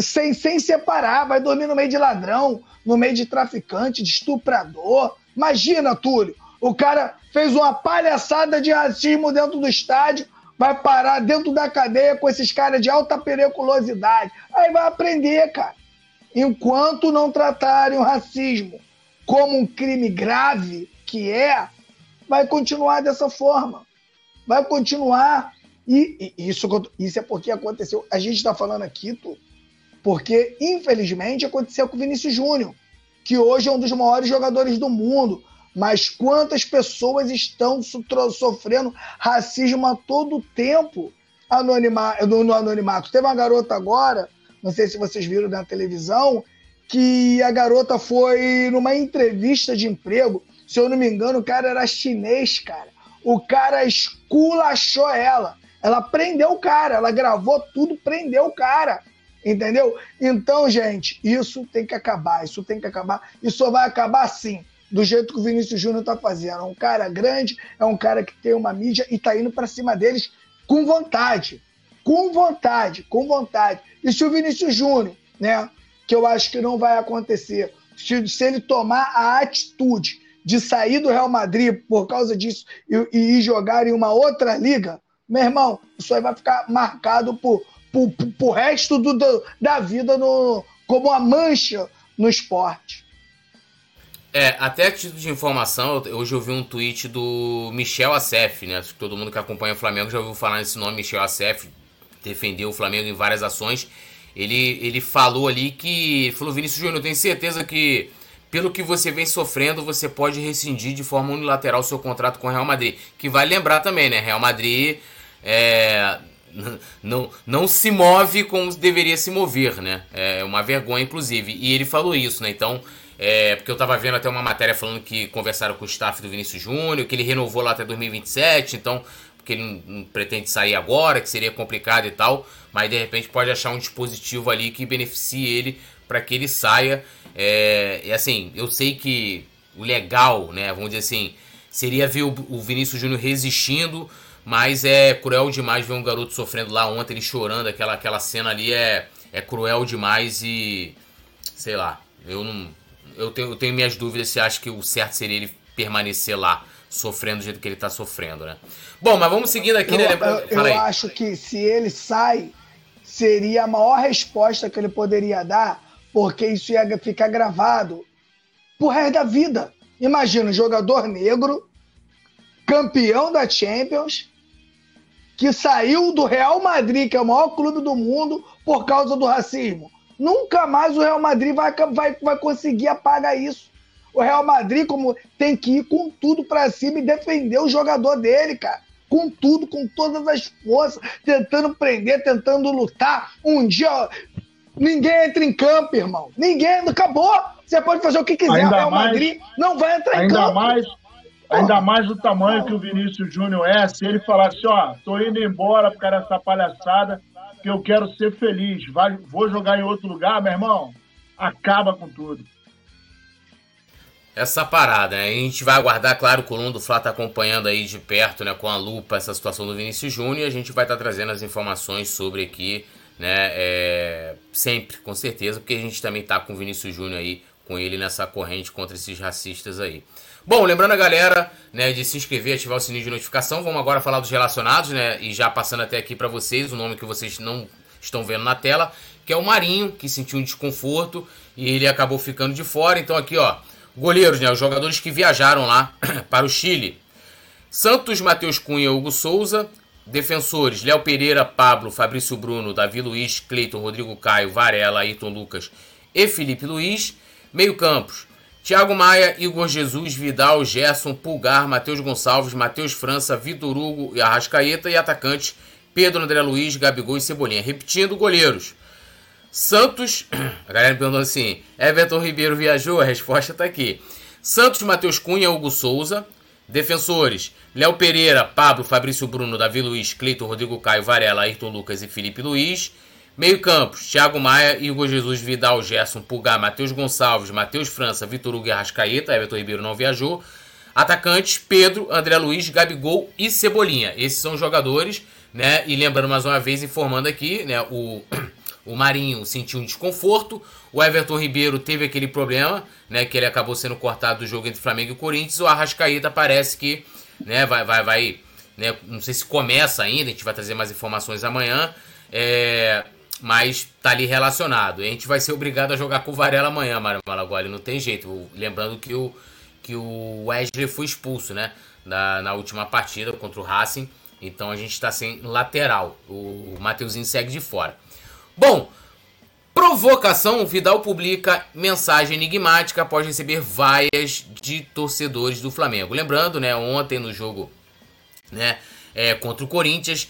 sem, sem separar, vai dormir no meio de ladrão, no meio de traficante, de estuprador. Imagina, Túlio, o cara fez uma palhaçada de racismo dentro do estádio, vai parar dentro da cadeia com esses caras de alta periculosidade. Aí vai aprender, cara. Enquanto não tratarem o racismo como um crime grave, que é, vai continuar dessa forma. Vai continuar. E, e isso, isso é porque aconteceu. A gente está falando aqui, tu, porque infelizmente aconteceu com o Vinícius Júnior, que hoje é um dos maiores jogadores do mundo mas quantas pessoas estão sofrendo racismo a todo tempo anonima, no, no anonimato? Teve uma garota agora, não sei se vocês viram na televisão, que a garota foi numa entrevista de emprego. Se eu não me engano, o cara era chinês, cara. O cara esculachou ela. Ela prendeu o cara, ela gravou tudo, prendeu o cara. Entendeu? Então, gente, isso tem que acabar. Isso tem que acabar. Isso só vai acabar assim do jeito que o Vinícius Júnior está fazendo. É um cara grande, é um cara que tem uma mídia e está indo para cima deles com vontade. Com vontade, com vontade. E se o Vinícius Júnior, né, que eu acho que não vai acontecer, se, se ele tomar a atitude de sair do Real Madrid por causa disso e, e ir jogar em uma outra liga, meu irmão, isso aí vai ficar marcado por, por, por, por resto do, do, da vida no, como uma mancha no esporte. É, até a título de informação, hoje eu vi um tweet do Michel Acef, né? Acho que todo mundo que acompanha o Flamengo já ouviu falar nesse nome, Michel Acef, defendeu o Flamengo em várias ações. Ele, ele falou ali que. Falou, Vinícius Júnior, eu tenho certeza que, pelo que você vem sofrendo, você pode rescindir de forma unilateral seu contrato com o Real Madrid. Que vai lembrar também, né? Real Madrid é, não, não se move como deveria se mover, né? É uma vergonha, inclusive. E ele falou isso, né? Então é, porque eu tava vendo até uma matéria falando que conversaram com o staff do Vinícius Júnior, que ele renovou lá até 2027, então, porque ele não, pretende sair agora, que seria complicado e tal, mas de repente pode achar um dispositivo ali que beneficie ele para que ele saia. É, e assim, eu sei que o legal, né, vamos dizer assim, seria ver o, o Vinícius Júnior resistindo, mas é cruel demais ver um garoto sofrendo lá ontem, ele chorando, aquela, aquela cena ali é, é cruel demais e. sei lá, eu não. Eu tenho, eu tenho minhas dúvidas se acha que o certo seria ele permanecer lá, sofrendo do jeito que ele tá sofrendo, né? Bom, mas vamos seguindo aqui, né? eu, né? Eu, eu acho que se ele sai, seria a maior resposta que ele poderia dar, porque isso ia ficar gravado pro resto da vida. Imagina, um jogador negro, campeão da Champions, que saiu do Real Madrid, que é o maior clube do mundo, por causa do racismo. Nunca mais o Real Madrid vai, vai, vai conseguir apagar isso. O Real Madrid como tem que ir com tudo para cima e defender o jogador dele, cara. Com tudo, com todas as forças, tentando prender, tentando lutar. Um dia, ninguém entra em campo, irmão. Ninguém, acabou. Você pode fazer o que quiser. Ainda o Real mais, Madrid não vai entrar em ainda campo. Mais, ainda mais do tamanho que o Vinícius Júnior é, se ele falasse, ó, tô indo embora por causa dessa palhaçada, que eu quero ser feliz, vai, vou jogar em outro lugar, meu irmão, acaba com tudo. Essa parada, né? A gente vai aguardar, claro, o Coluna do Flá tá acompanhando aí de perto, né, com a lupa, essa situação do Vinícius Júnior e a gente vai estar tá trazendo as informações sobre aqui, né, é, sempre, com certeza, porque a gente também tá com o Vinícius Júnior aí, com ele nessa corrente contra esses racistas aí. Bom, lembrando a galera, né, de se inscrever, ativar o sininho de notificação. Vamos agora falar dos relacionados, né, e já passando até aqui para vocês o nome que vocês não estão vendo na tela, que é o Marinho, que sentiu um desconforto e ele acabou ficando de fora. Então aqui, ó, goleiros, né, os jogadores que viajaram lá para o Chile. Santos, Matheus Cunha, Hugo Souza. Defensores, Léo Pereira, Pablo, Fabrício Bruno, Davi Luiz, Cleiton, Rodrigo Caio, Varela, Ayrton Lucas e Felipe Luiz. Meio campos, Thiago Maia, Igor Jesus, Vidal, Gerson, Pulgar, Matheus Gonçalves, Matheus França, Vitor Hugo e Arrascaeta. E atacantes Pedro André Luiz, Gabigol e Cebolinha. Repetindo, goleiros. Santos, a galera me perguntou assim: Everton Ribeiro viajou? A resposta está aqui. Santos, Matheus Cunha, Hugo Souza. Defensores: Léo Pereira, Pablo, Fabrício Bruno, Davi Luiz, Cleiton, Rodrigo Caio, Varela, Ayrton Lucas e Felipe Luiz. Meio campos, Thiago Maia, Igor Jesus, Vidal, Gerson, Pulgar, Matheus Gonçalves, Matheus França, Vitor Hugo e Arrascaeta, Everton Ribeiro não viajou. Atacantes, Pedro, André Luiz, Gabigol e Cebolinha. Esses são os jogadores, né? E lembrando mais uma vez, informando aqui, né? O, o Marinho sentiu um desconforto, o Everton Ribeiro teve aquele problema, né? Que ele acabou sendo cortado do jogo entre Flamengo e Corinthians. O Arrascaeta parece que, né? Vai, vai, vai, né? Não sei se começa ainda, a gente vai trazer mais informações amanhã. É, mas tá ali relacionado. A gente vai ser obrigado a jogar com o Varela amanhã, Mário Malagoli, não tem jeito. Lembrando que o, que o Wesley foi expulso, né? Na, na última partida contra o Racing. Então a gente está sem lateral. O, o Mateuzinho segue de fora. Bom, provocação: Vidal publica mensagem enigmática após receber vaias de torcedores do Flamengo. Lembrando, né? Ontem no jogo né, é, contra o Corinthians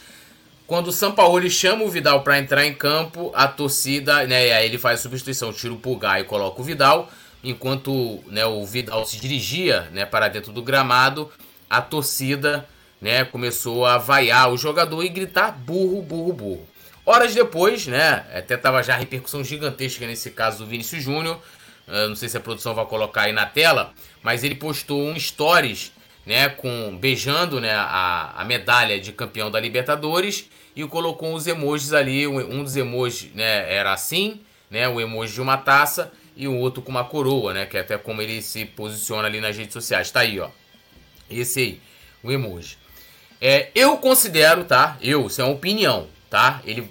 quando o São Paulo chama o Vidal para entrar em campo, a torcida, né, aí ele faz a substituição, tira o Pulgar e coloca o Vidal, enquanto né, o Vidal se dirigia né, para dentro do gramado, a torcida né, começou a vaiar o jogador e gritar burro, burro, burro. Horas depois, né, até tava já repercussão gigantesca nesse caso do Vinícius Júnior, não sei se a produção vai colocar aí na tela, mas ele postou um stories né, com beijando né, a, a medalha de campeão da Libertadores e colocou os emojis ali, um dos emojis né, era assim, né, o emoji de uma taça e o outro com uma coroa, né, que é até como ele se posiciona ali nas redes sociais. Tá aí, ó. Esse aí, o emoji. É, eu considero, tá? Eu, isso é uma opinião, tá? Ele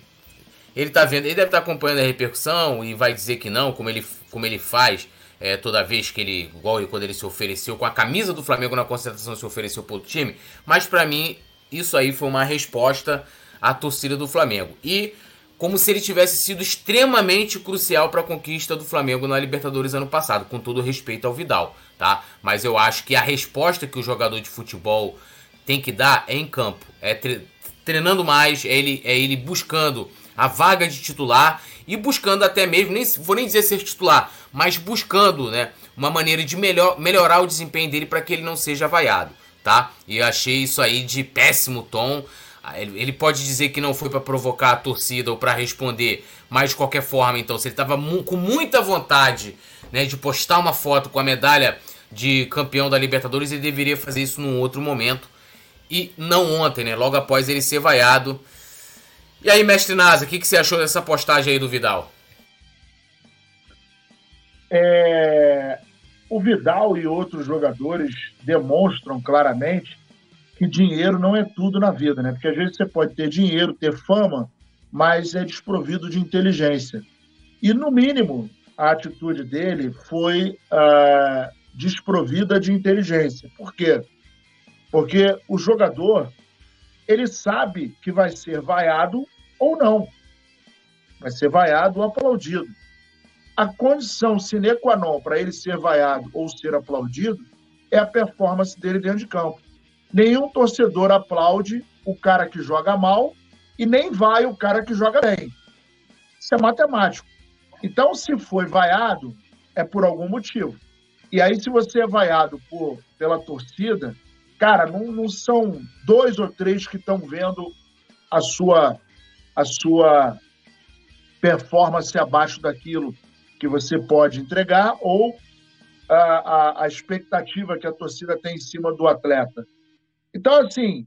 ele tá vendo, ele deve estar tá acompanhando a repercussão e vai dizer que não, como ele como ele faz é, toda vez que ele, igual quando ele se ofereceu com a camisa do Flamengo na concentração, se ofereceu para o time. Mas para mim, isso aí foi uma resposta à torcida do Flamengo. E como se ele tivesse sido extremamente crucial para a conquista do Flamengo na Libertadores ano passado, com todo respeito ao Vidal, tá? Mas eu acho que a resposta que o jogador de futebol tem que dar é em campo, é treinando mais, é ele, é ele buscando a vaga de titular e buscando até mesmo, nem vou nem dizer ser titular, mas buscando, né, uma maneira de melhor, melhorar o desempenho dele para que ele não seja vaiado, tá? E eu achei isso aí de péssimo tom. Ele pode dizer que não foi para provocar a torcida ou para responder, mas de qualquer forma, então, se ele estava mu com muita vontade né, de postar uma foto com a medalha de campeão da Libertadores, ele deveria fazer isso num outro momento. E não ontem, né? Logo após ele ser vaiado. E aí, mestre Nasa, o que, que você achou dessa postagem aí do Vidal? É, o Vidal e outros jogadores demonstram claramente que dinheiro não é tudo na vida, né? Porque às vezes você pode ter dinheiro, ter fama, mas é desprovido de inteligência. E, no mínimo, a atitude dele foi uh, desprovida de inteligência. Por quê? Porque o jogador ele sabe que vai ser vaiado ou não. Vai ser vaiado ou aplaudido. A condição sine qua non para ele ser vaiado ou ser aplaudido é a performance dele dentro de campo. Nenhum torcedor aplaude o cara que joga mal e nem vai o cara que joga bem. Isso é matemático. Então, se foi vaiado, é por algum motivo. E aí, se você é vaiado por, pela torcida, cara, não, não são dois ou três que estão vendo a sua, a sua performance abaixo daquilo que você pode entregar ou a, a, a expectativa que a torcida tem em cima do atleta. Então, assim,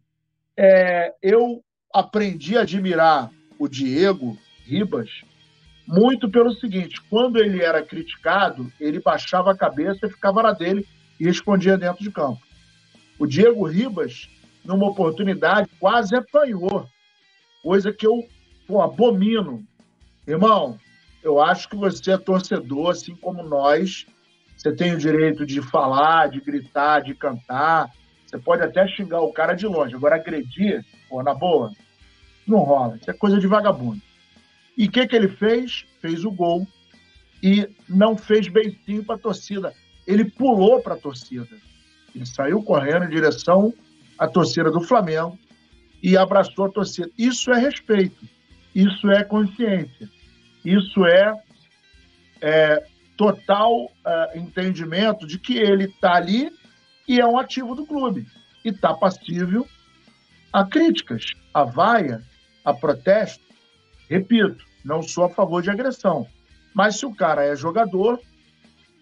é, eu aprendi a admirar o Diego Ribas muito pelo seguinte: quando ele era criticado, ele baixava a cabeça, ficava na dele e respondia dentro de campo. O Diego Ribas, numa oportunidade, quase apanhou, coisa que eu pô, abomino. Irmão, eu acho que você é torcedor, assim como nós. Você tem o direito de falar, de gritar, de cantar. Você pode até xingar o cara de longe. Agora, agredir, pô, na boa, não rola. Isso é coisa de vagabundo. E o que, que ele fez? Fez o gol e não fez beicinho para a torcida. Ele pulou para a torcida. Ele saiu correndo em direção à torcida do Flamengo e abraçou a torcida. Isso é respeito, isso é consciência, isso é, é total uh, entendimento de que ele está ali e é um ativo do clube e está passível a críticas, a vaia, a protesto. Repito, não sou a favor de agressão. Mas se o cara é jogador,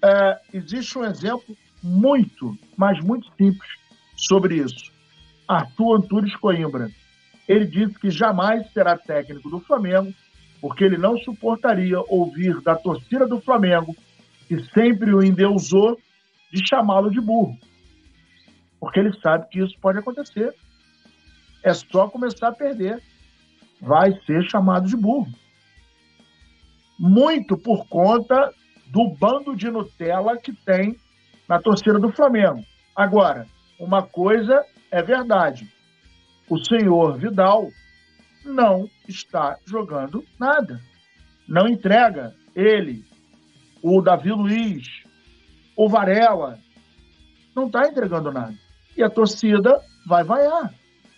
é, existe um exemplo muito, mas muito simples sobre isso. Arthur Antunes Coimbra. Ele disse que jamais será técnico do Flamengo, porque ele não suportaria ouvir da torcida do Flamengo, que sempre o endeusou, de chamá-lo de burro. Porque ele sabe que isso pode acontecer. É só começar a perder vai ser chamado de burro. Muito por conta do bando de Nutella que tem na torcida do Flamengo. Agora, uma coisa é verdade: o senhor Vidal não está jogando nada. Não entrega ele, o Davi Luiz, o Varela, não está entregando nada. E a torcida vai vaiar.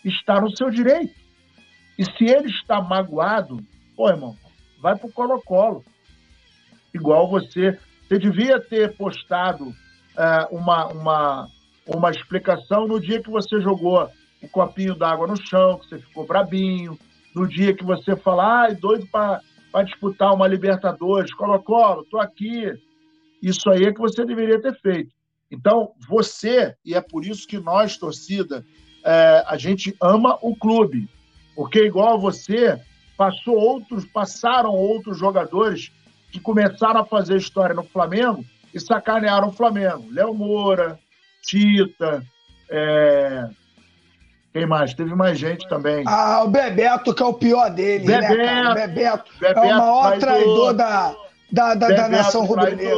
Está no seu direito. E se ele está magoado, pô, irmão, vai pro Colo-Colo. Igual você. Você devia ter postado uh, uma, uma, uma explicação no dia que você jogou o copinho d'água no chão, que você ficou brabinho, no dia que você fala, ai, doido para disputar uma Libertadores, Colo-Colo, tô aqui. Isso aí é que você deveria ter feito. Então, você, e é por isso que nós, torcida, é, a gente ama o clube, porque, igual a você, passou outros, passaram outros jogadores que começaram a fazer história no Flamengo e sacanearam o Flamengo. Léo Moura, Tita, é... quem mais? Teve mais gente também. Ah, o Bebeto, que é o pior dele, Bebeto, né? Bebeto, Bebeto é o maior traidor, traidor da, da, da, da nação rubro-negra.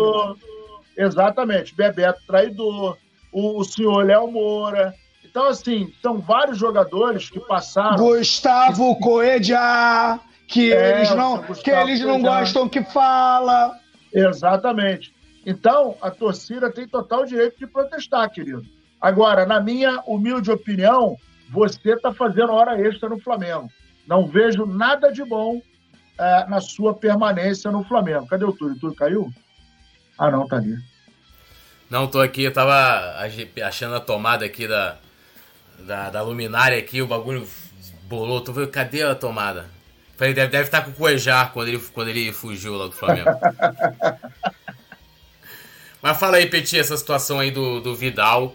Exatamente, Bebeto traidor, o, o senhor Léo Moura, então, assim, são vários jogadores que passaram. Gustavo Coedia, que é, eles não, que eles não gostam que fala. Exatamente. Então, a torcida tem total direito de protestar, querido. Agora, na minha humilde opinião, você está fazendo hora extra no Flamengo. Não vejo nada de bom é, na sua permanência no Flamengo. Cadê o Túlio? O Túlio caiu? Ah, não, tá ali. Não, tô aqui, eu tava achando a tomada aqui da, da, da luminária aqui, o bagulho Bolou, tu viu? Cadê a tomada? Falei, deve, deve estar com o Cuejar quando ele, quando ele fugiu lá do Flamengo. Mas fala aí, Petit, essa situação aí do, do Vidal.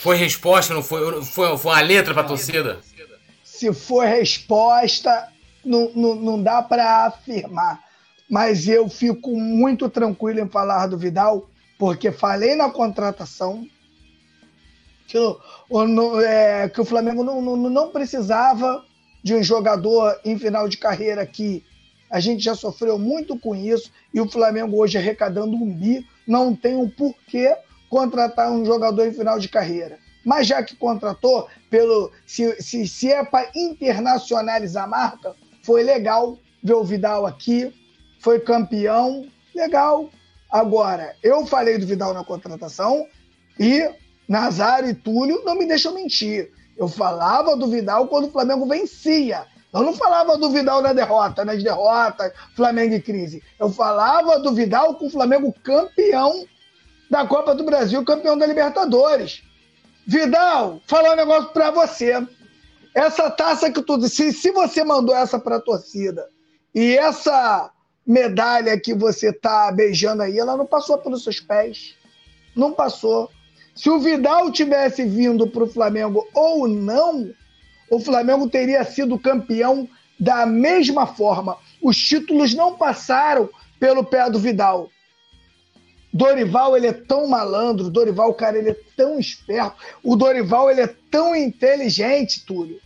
Foi resposta, não foi? Foi, foi uma letra pra torcida? Se for resposta, não, não, não dá para afirmar. Mas eu fico muito tranquilo em falar do Vidal, porque falei na contratação que o, é, que o Flamengo não, não, não precisava de um jogador em final de carreira aqui. A gente já sofreu muito com isso e o Flamengo hoje arrecadando um bi não tem um porquê contratar um jogador em final de carreira. Mas já que contratou, pelo se, se, se é para internacionalizar a marca, foi legal ver o Vidal aqui, foi campeão, legal. Agora, eu falei do Vidal na contratação e Nazário e Túlio não me deixam mentir. Eu falava do Vidal quando o Flamengo vencia. Eu não falava do Vidal na derrota, nas derrotas, Flamengo e crise. Eu falava do Vidal com o Flamengo campeão da Copa do Brasil, campeão da Libertadores. Vidal, falar um negócio para você. Essa taça que tu se, se você mandou essa para a torcida e essa medalha que você tá beijando aí, ela não passou pelos seus pés. Não passou. Se o Vidal tivesse vindo para o Flamengo ou não, o Flamengo teria sido campeão da mesma forma. Os títulos não passaram pelo pé do Vidal. Dorival, ele é tão malandro, Dorival, cara, ele é tão esperto. O Dorival, ele é tão inteligente, Túlio.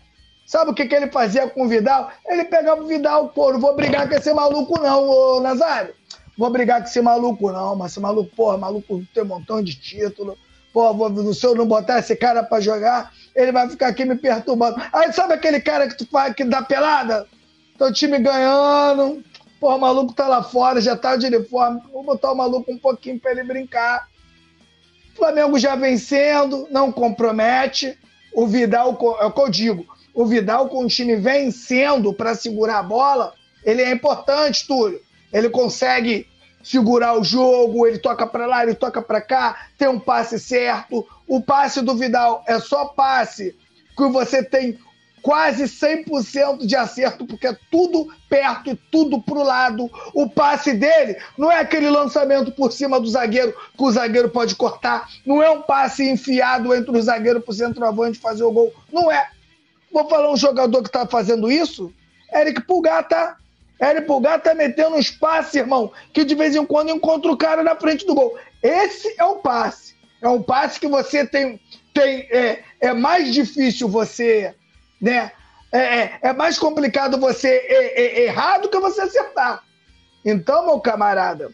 Sabe o que, que ele fazia com o Vidal? Ele pegava o Vidal, pô, não vou brigar com esse maluco não, ô Nazário. Vou brigar com esse maluco não, mas esse maluco, porra, maluco tem um montão de título. Pô, vou, se eu não botar esse cara pra jogar, ele vai ficar aqui me perturbando. Aí sabe aquele cara que tu faz que dá pelada? Teu time ganhando, Pô, o maluco tá lá fora, já tá de uniforme. Vou botar o maluco um pouquinho para ele brincar. Flamengo já vencendo, não compromete. O Vidal, é o que eu digo, o Vidal com o time vencendo para segurar a bola, ele é importante, Túlio. Ele consegue segurar o jogo, ele toca para lá, ele toca para cá, tem um passe certo. O passe do Vidal é só passe que você tem quase 100% de acerto, porque é tudo perto e tudo pro lado. O passe dele não é aquele lançamento por cima do zagueiro que o zagueiro pode cortar, não é um passe enfiado entre o zagueiro pro centroavante fazer o gol. Não é. Vou falar um jogador que tá fazendo isso? Eric Pulgar, tá? Eric Pulgar tá metendo uns passes, irmão, que de vez em quando encontra o cara na frente do gol. Esse é um passe. É um passe que você tem. tem é, é mais difícil você né? É, é, é mais complicado você errar do que você acertar. Então, meu camarada,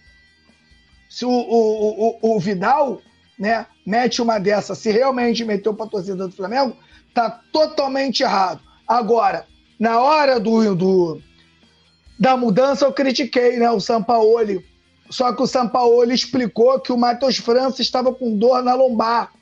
se o, o, o, o Vidal né, mete uma dessa, se realmente meteu para a torcida do Flamengo, tá totalmente errado. Agora, na hora do, do da mudança, eu critiquei né, o Sampaoli. Só que o Sampaoli explicou que o Matheus França estava com dor na lombar.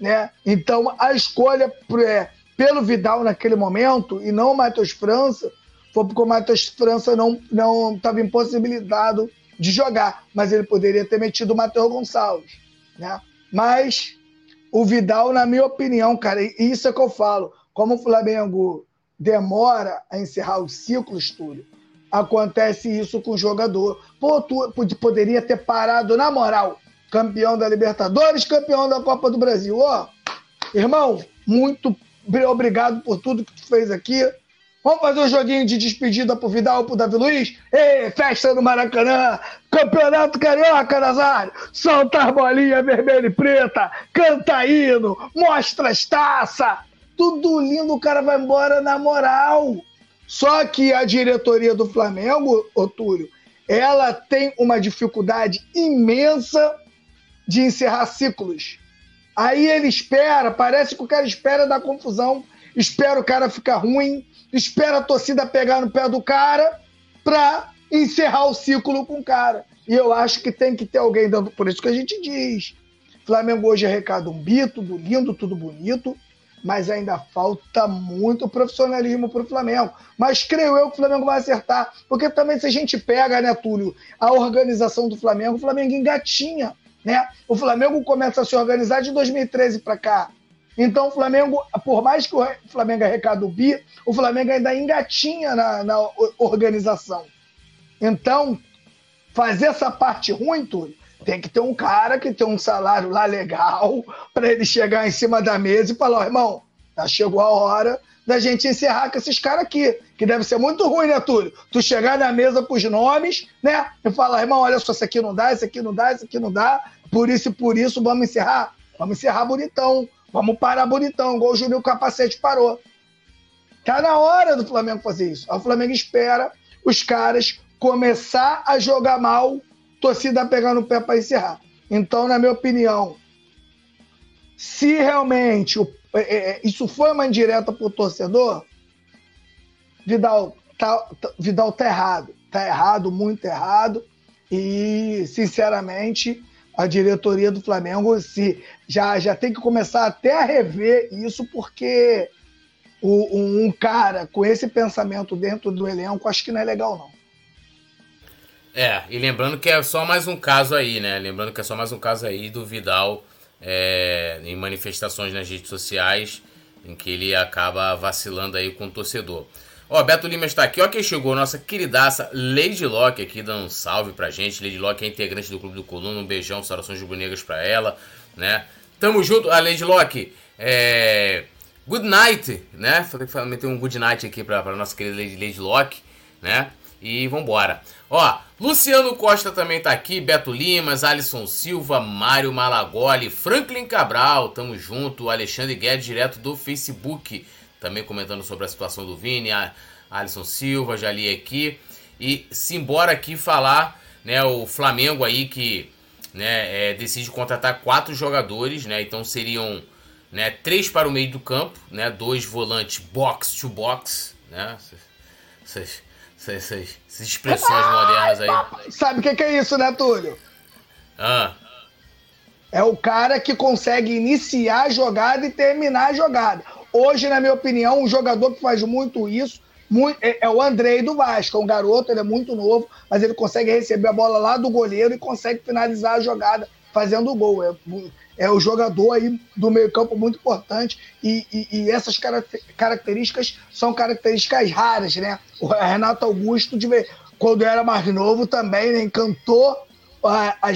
Né? Então, a escolha é, pelo Vidal naquele momento e não o Matheus França, foi porque o Matheus França não estava impossibilitado de jogar, mas ele poderia ter metido o Matheus Gonçalves, né? Mas o Vidal, na minha opinião, cara, isso é que eu falo, como o Flamengo demora a encerrar os ciclos, Túlio, acontece isso com o jogador. Pô, tu poderia ter parado, na moral, campeão da Libertadores, campeão da Copa do Brasil. Ó, irmão, muito Obrigado por tudo que tu fez aqui. Vamos fazer um joguinho de despedida pro Vidal, pro Davi Luiz? Ei, festa no Maracanã! Campeonato Carioca, Nazário! Solta as bolinhas vermelha e preta! Canta hino! Mostra as taças! Tudo lindo, o cara vai embora na moral! Só que a diretoria do Flamengo, Otúlio, ela tem uma dificuldade imensa de encerrar ciclos. Aí ele espera, parece que o cara espera dar confusão, espera o cara ficar ruim, espera a torcida pegar no pé do cara pra encerrar o ciclo com o cara. E eu acho que tem que ter alguém dando. Por isso que a gente diz. Flamengo hoje arrecada um bi, tudo lindo, tudo bonito, mas ainda falta muito profissionalismo para o Flamengo. Mas creio eu que o Flamengo vai acertar, porque também se a gente pega, né, Túlio, a organização do Flamengo, o Flamengo engatinha. Né? O Flamengo começa a se organizar de 2013 para cá. Então o Flamengo, por mais que o Flamengo arrecada o bi, o Flamengo ainda engatinha na, na organização. Então, fazer essa parte ruim, Túlio, tem que ter um cara que tem um salário lá legal para ele chegar em cima da mesa e falar, oh, irmão, já chegou a hora da gente encerrar com esses caras aqui, que deve ser muito ruim, né, Túlio? Tu chegar na mesa com os nomes, né, e falar, irmão, olha só, isso aqui não dá, isso aqui não dá, isso aqui não dá, por isso e por isso, vamos encerrar? Vamos encerrar bonitão, vamos parar bonitão, igual o Juninho Capacete parou. Tá na hora do Flamengo fazer isso. O Flamengo espera os caras começar a jogar mal, torcida pegar no pé para encerrar. Então, na minha opinião, se realmente o, é, é, é isso foi uma indireta para o torcedor, Vidal tá, tá, Vidal tá errado. Tá errado, muito errado. E, sinceramente, a diretoria do Flamengo se, já, já tem que começar até a rever isso, porque o, um, cara com esse pensamento dentro do elenco, acho que não é legal, não. É, e lembrando que é só mais um caso aí, né? Lembrando que é só mais um caso aí do Vidal é, em manifestações nas redes sociais, em que ele acaba vacilando aí com o torcedor. Ó, Beto Lima está aqui, ó, quem chegou, nossa queridaça Lady Locke aqui dando um salve pra gente. Lady Locke é integrante do Clube do Coluna, um beijão, saudações rubro-negras pra ela, né? Tamo junto, a Lady Locke, é... Good night, né? Falei que meter um good night aqui pra, pra nossa querida Lady, Lady Locke, né? E vambora. Ó, Luciano Costa também tá aqui, Beto Limas, Alisson Silva, Mário Malagoli, Franklin Cabral, tamo junto, Alexandre Guedes, direto do Facebook também comentando sobre a situação do Vini, a Alisson Silva, já li aqui. E simbora aqui falar, né, o Flamengo aí que né, é, decide contratar quatro jogadores, né? Então seriam né, três para o meio do campo, né? Dois volantes box to box, né? Essas, essas, essas expressões modernas aí. Sabe o que, que, é isso, né, Túlio? Ah. É o cara que consegue iniciar a jogada e terminar a jogada. Hoje, na minha opinião, um jogador que faz muito isso muito, é, é, o Andrei do Vasco. É um garoto, ele é muito novo, mas ele consegue receber a bola lá do goleiro e consegue finalizar a jogada fazendo o gol. É, é o jogador aí do meio-campo muito importante e, e, e, essas características são características raras, né? O Renato Augusto, de quando era mais novo, também né, encantou a, a,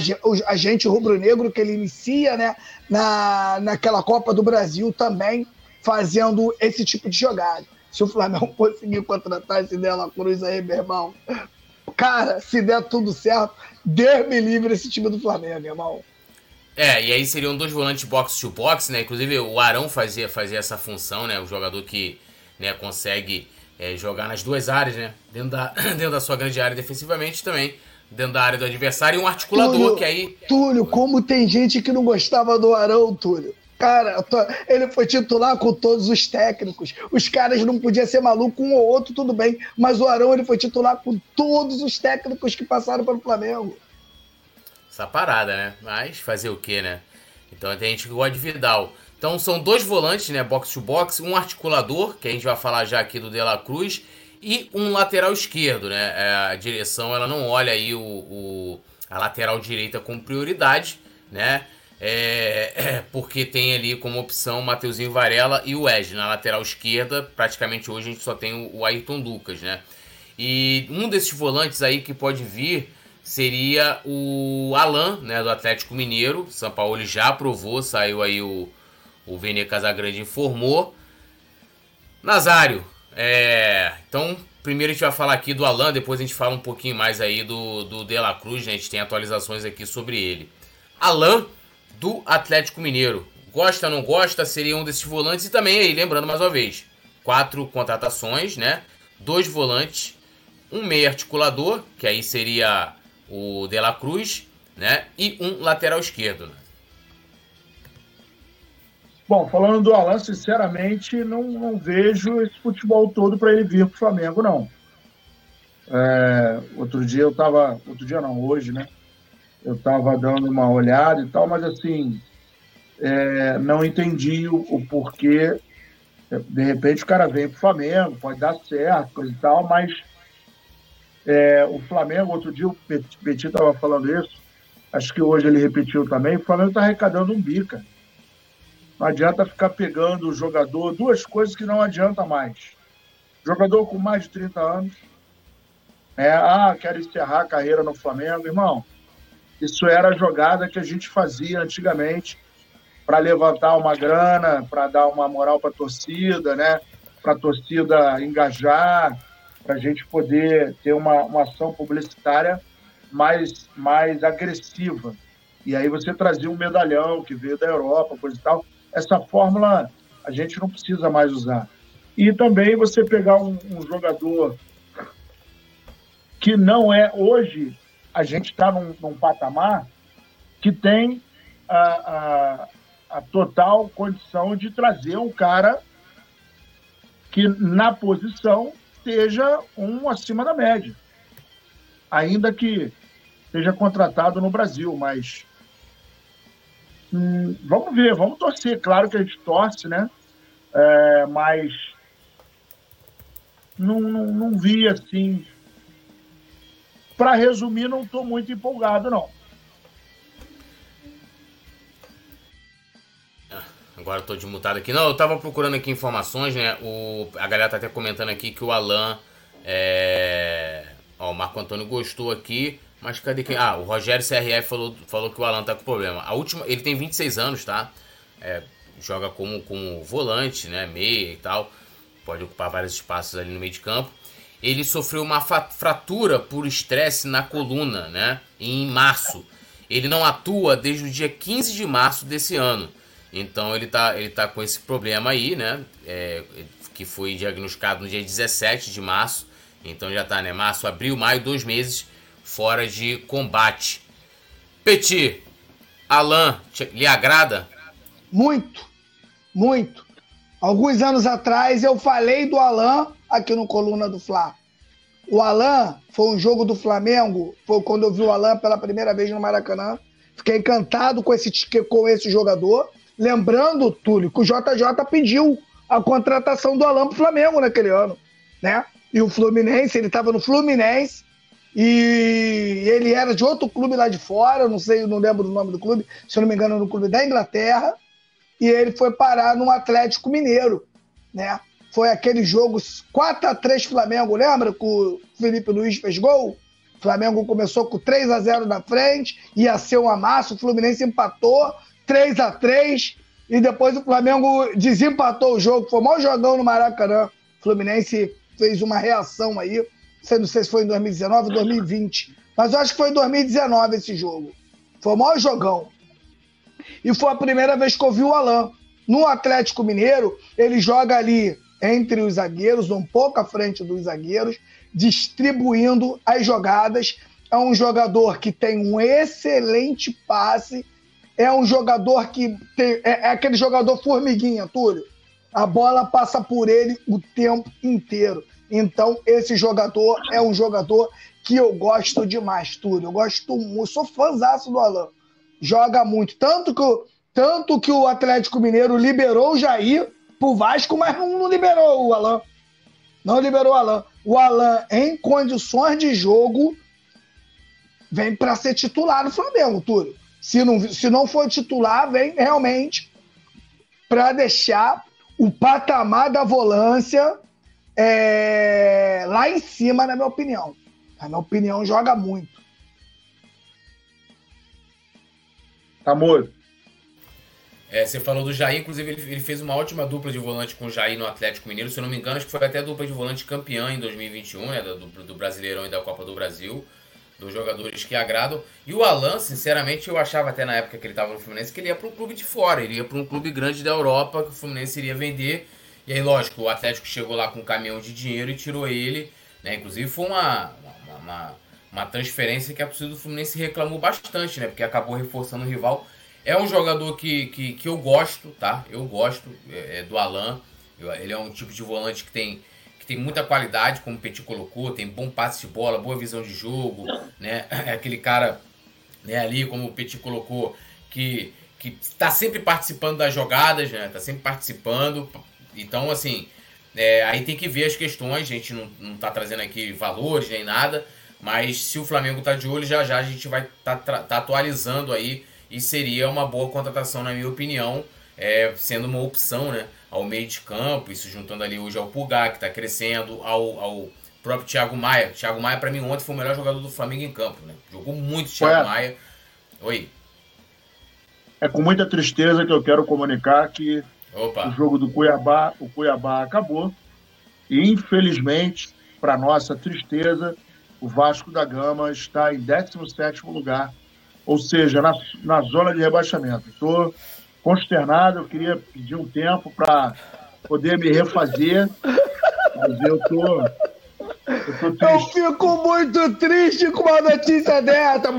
a gente rubro-negro que ele inicia, né? Na, naquela Copa do Brasil também fazendo esse tipo de jogada. Se o Flamengo conseguir contratar esse Dela Cruz aí, meu irmão, cara, se der tudo certo, Deus me livre esse time do Flamengo, meu irmão. É, e aí seriam dois volantes box to box, né? Inclusive o Arão fazia, fazia essa função, né? O jogador que né, consegue é, jogar nas duas áreas, né? Dentro da, dentro da sua grande área defensivamente também, dentro da área do adversário, e um articulador Túlio, que aí. Túlio, como tem gente que não gostava do Arão, Túlio. Cara, ele foi titular com todos os técnicos. Os caras não podiam ser maluco, um ou outro, tudo bem. Mas o Arão ele foi titular com todos os técnicos que passaram pelo Flamengo. Essa parada, né? Mas fazer o quê, né? Então tem gente que gosta de Vidal. Então são dois volantes, né? Box to box, um articulador, que a gente vai falar já aqui do De La Cruz, e um lateral esquerdo, né? É, a direção ela não olha aí o, o a lateral direita com prioridade, né? É, porque tem ali como opção Mateuzinho Varela e o Wesley. Na lateral esquerda, praticamente hoje a gente só tem o Ayrton Lucas, né? E um desses volantes aí que pode vir seria o Alan, né, do Atlético Mineiro. São Paulo já aprovou, saiu aí o, o Vene Casagrande informou. Nazário, é, então primeiro a gente vai falar aqui do Alan, depois a gente fala um pouquinho mais aí do, do De La Cruz, né? a gente tem atualizações aqui sobre ele. Alan do Atlético Mineiro. Gosta ou não gosta, seria um desses volantes. E também aí, lembrando mais uma vez, quatro contratações, né? Dois volantes, um meio articulador, que aí seria o De La Cruz, né? E um lateral esquerdo. Né? Bom, falando do Alan, sinceramente, não, não vejo esse futebol todo para ele vir para o Flamengo, não. É, outro dia eu estava. Outro dia não, hoje, né? Eu estava dando uma olhada e tal, mas assim, é, não entendi o, o, porquê. De repente o cara vem para o Flamengo, pode dar certo, coisa e tal, mas é, o Flamengo, outro dia o Petit estava falando isso, acho que hoje ele repetiu também, o Flamengo está arrecadando um bica. Não adianta ficar pegando o jogador, duas coisas que não adianta mais. Jogador com mais de 30 anos, é, ah, quero encerrar a carreira no Flamengo. Irmão, isso era a jogada que a gente fazia antigamente para levantar uma grana, para dar uma moral para a torcida, né? Para a torcida engajar, para a gente poder ter uma, uma ação publicitária mais, mais agressiva. E aí você trazia um medalhão que veio da Europa, coisa e tal. Essa fórmula a gente não precisa mais usar. E também você pegar um, um jogador que não é hoje, a gente está num, num, patamar que tem a, a, a total condição de trazer um cara que na posição seja um acima da média. Ainda que seja contratado no Brasil, mas hum, vamos ver, vamos torcer. Claro que a gente torce, né? É, mas não, não, não vi assim. Para resumir, não estou muito empolgado, não. Agora estou desmutado aqui. Não, eu estava procurando aqui informações, né? O, a galera tá até comentando aqui que o Alan. É... Ó, o Marco Antônio gostou aqui. Mas cadê quem? Ah, o Rogério CRF falou, falou que o Alan tá com problema. A última, ele tem 26 anos, tá? É, joga como, como volante, né? Meia e tal. Pode ocupar vários espaços ali no meio de campo. Ele sofreu uma fratura por estresse na coluna, né? Em março. Ele não atua desde o dia 15 de março desse ano. Então ele tá, ele tá com esse problema aí, né? É, que foi diagnosticado no dia 17 de março. Então já tá, né? Março, abril, maio, dois meses fora de combate. Petit, Alain, lhe agrada? Muito, muito. Alguns anos atrás eu falei do Alain aqui no Coluna do Fla. O Alain foi um jogo do Flamengo, foi quando eu vi o Alain pela primeira vez no Maracanã. Fiquei encantado com esse, com esse jogador. Lembrando, Túlio, que o JJ pediu a contratação do Alain para o Flamengo naquele ano, né? E o Fluminense, ele estava no Fluminense e ele era de outro clube lá de fora, não sei, não lembro o nome do clube, se eu não me engano, no clube da Inglaterra. E ele foi parar no Atlético Mineiro, né? Foi aquele jogo 4 a 3 Flamengo, lembra que o Felipe Luiz fez gol? O Flamengo começou com 3 a 0 na frente, ia ser um amasso, o Fluminense empatou, 3 a 3 e depois o Flamengo desempatou o jogo. Foi o maior jogão no Maracanã. O Fluminense fez uma reação aí. Não sei se foi em 2019 ou 2020. Mas eu acho que foi em 2019 esse jogo. Foi o maior jogão. E foi a primeira vez que eu vi o Alain. No Atlético Mineiro, ele joga ali entre os zagueiros, um pouco à frente dos zagueiros, distribuindo as jogadas. É um jogador que tem um excelente passe é um jogador que tem, é, é aquele jogador formiguinha, Túlio. A bola passa por ele o tempo inteiro. Então, esse jogador é um jogador que eu gosto demais, Túlio. Eu gosto muito, sou fãzaço do Alan. Joga muito. Tanto que, tanto que o Atlético Mineiro liberou o Jair pro Vasco, mas não, não liberou o Alan. Não liberou o Alan. O Alan, em condições de jogo, vem para ser titular no Flamengo, Túlio. Se não, se não for titular, vem realmente para deixar o patamar da volância é, lá em cima, na minha opinião. Na minha opinião, joga muito. Amor. É, você falou do Jair, inclusive ele, ele, fez uma ótima dupla de volante com o Jair no Atlético Mineiro. Se eu não me engano, acho que foi até a dupla de volante campeã em 2021, né, do, do Brasileirão e da Copa do Brasil dos jogadores que agradam. E o Alan, sinceramente, eu achava até na época que ele estava no Fluminense que ele ia para um clube de fora, ele ia para um clube grande da Europa que o Fluminense iria vender. E aí, lógico, o Atlético chegou lá com um caminhão de dinheiro e tirou ele. Né? Inclusive foi uma, uma, uma, uma transferência que a torcida do Fluminense reclamou bastante, né? Porque acabou reforçando o rival. É um jogador que, que, que eu gosto, tá? Eu gosto é, é do Alan. Ele é um tipo de volante que tem tem muita qualidade, como o Petit colocou, tem bom passe de bola, boa visão de jogo, né? É aquele cara né, ali, como o Petit colocou, que que está sempre participando das jogadas, né? Tá sempre participando. Então, assim, é, aí tem que ver as questões. A gente não, não tá trazendo aqui valores nem nada, mas se o Flamengo tá de olho, já já a gente vai tá, tá atualizando aí e seria uma boa contratação, na minha opinião. é, sendo uma opção, né? Ao meio de campo, isso juntando ali hoje ao Pulgar, que está crescendo, ao, ao próprio Thiago Maia. Thiago Maia, para mim, ontem foi o melhor jogador do Flamengo em campo, né? Jogou muito Thiago Maia. Oi. É com muita tristeza que eu quero comunicar que Opa. o jogo do Cuiabá, o Cuiabá acabou. E infelizmente, para nossa tristeza, o Vasco da Gama está em 17 lugar, ou seja, na, na zona de rebaixamento. Estou consternado, eu queria pedir um tempo para poder me refazer, mas eu tô, eu tô Eu fico muito triste com uma notícia dessa.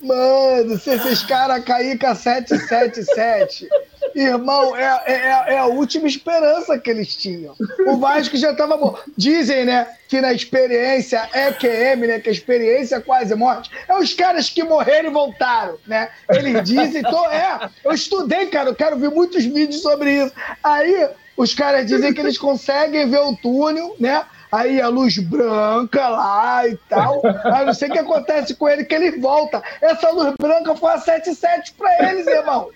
Mano, se esses caras caírem com a 777, irmão, é, é, é, a última esperança que eles tinham. O Vasco já tava bom. Dizem, né, que na experiência EQM, né, que a experiência quase morte, é os caras que morreram e voltaram, né? Eles dizem, tô, é, eu estudei, cara, eu quero ver muitos vídeos sobre isso. Aí, os caras dizem que eles conseguem ver o túnel, né? aí a luz branca lá e tal. Aí não sei o que acontece com ele, que ele volta. Essa luz branca foi a 77 para eles, irmão.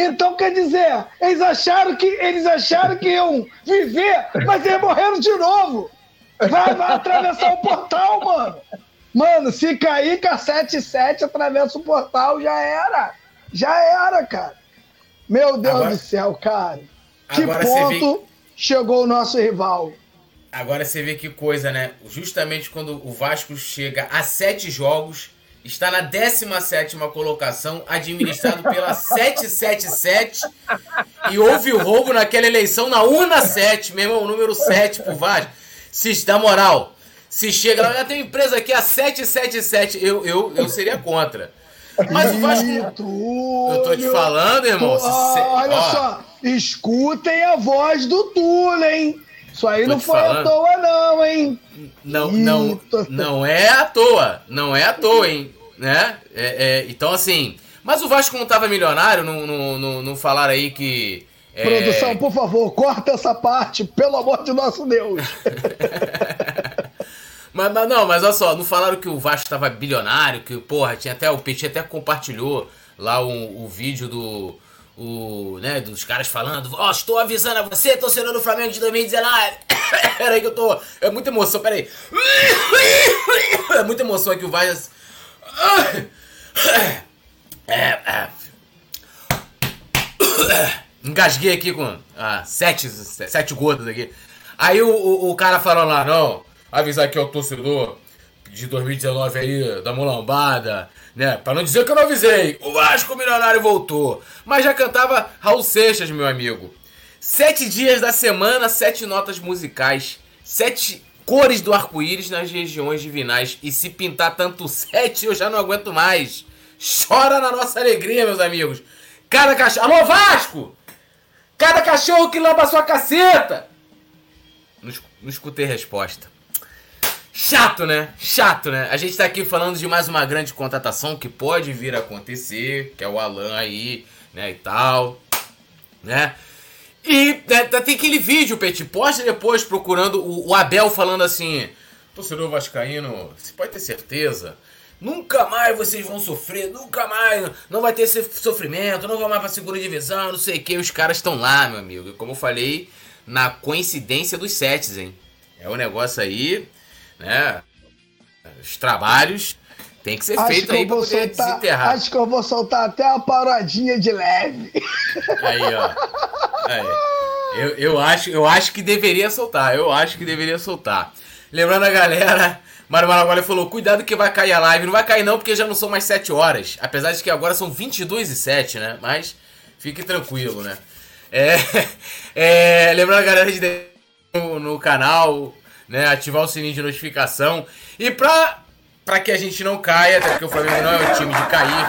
Então, quer dizer, eles acharam que eles acharam que iam viver, mas eles morreram de novo. Vai, vai atravessar o portal, mano. Mano, se cair com a 77, atravessa o portal, já era. Já era, cara. Meu Deus agora, do céu, cara. Que ponto chegou o nosso rival? Agora você vê que coisa, né? Justamente quando o Vasco chega a sete jogos, está na 17 colocação, administrado pela 777, e houve roubo naquela eleição na urna 7, meu irmão, o número 7 pro Vasco. Se dá moral, se chega lá, tem empresa aqui a 777, eu, eu, eu seria contra. Mas o Vasco. Eu tô te falando, irmão. olha ó. só, escutem a voz do Tula, hein? Isso aí Tô não foi falando. à toa, não, hein? Não, não, não é à toa. Não é à toa, hein? Né? É, é, então, assim. Mas o Vasco não tava milionário, não, não, não, não falaram aí que. É... Produção, por favor, corta essa parte, pelo amor de nosso Deus. mas, mas, não, mas olha só, não falaram que o Vasco tava bilionário, que, porra, tinha até. O Petit até compartilhou lá o, o vídeo do o, né, dos caras falando, ó, oh, estou avisando a você, torcedor do Flamengo de 2019. Peraí que eu tô. É muita emoção, peraí. É muita emoção aqui o Vaz. Engasguei aqui com ah, sete, sete gotas aqui. Aí o, o, o cara falou lá, não, avisar aqui ao torcedor de 2019 aí, da mulambada, né? Pra não dizer que eu não avisei. O Vasco Milionário voltou. Mas já cantava Raul Seixas, meu amigo. Sete dias da semana, sete notas musicais, sete cores do arco-íris nas regiões divinais. E se pintar tanto sete, eu já não aguento mais. Chora na nossa alegria, meus amigos. Cada cachorro. Alô, Vasco! Cada cachorro que lamba sua caceta! Não, não escutei resposta. Chato, né? Chato, né? A gente tá aqui falando de mais uma grande contratação que pode vir a acontecer, que é o Alan aí, né, e tal, né? E né, tem aquele vídeo, Pet, posta depois procurando o, o, Abel falando assim: torcedor vascaíno, você pode ter certeza, nunca mais vocês vão sofrer, nunca mais, não vai ter sofrimento, não vão mais pra segunda divisão, não sei o que. Os caras estão lá, meu amigo. Como eu falei, na coincidência dos sets, hein? É um negócio aí né? Os trabalhos tem que ser acho feito aí pra poder soltar, desenterrar. Acho que eu vou soltar até uma parodinha de leve. Aí, ó. Aí. Eu, eu, acho, eu acho que deveria soltar. Eu acho que deveria soltar. Lembrando a galera, Mário Malagualha falou: cuidado que vai cair a live. Não vai cair, não, porque já não são mais 7 horas. Apesar de que agora são 22 e 7, né? Mas fique tranquilo, né? É, é, lembrando a galera de no, no canal, né? Ativar o sininho de notificação. E pra, pra que a gente não caia, até porque o Flamengo não é o time de cair.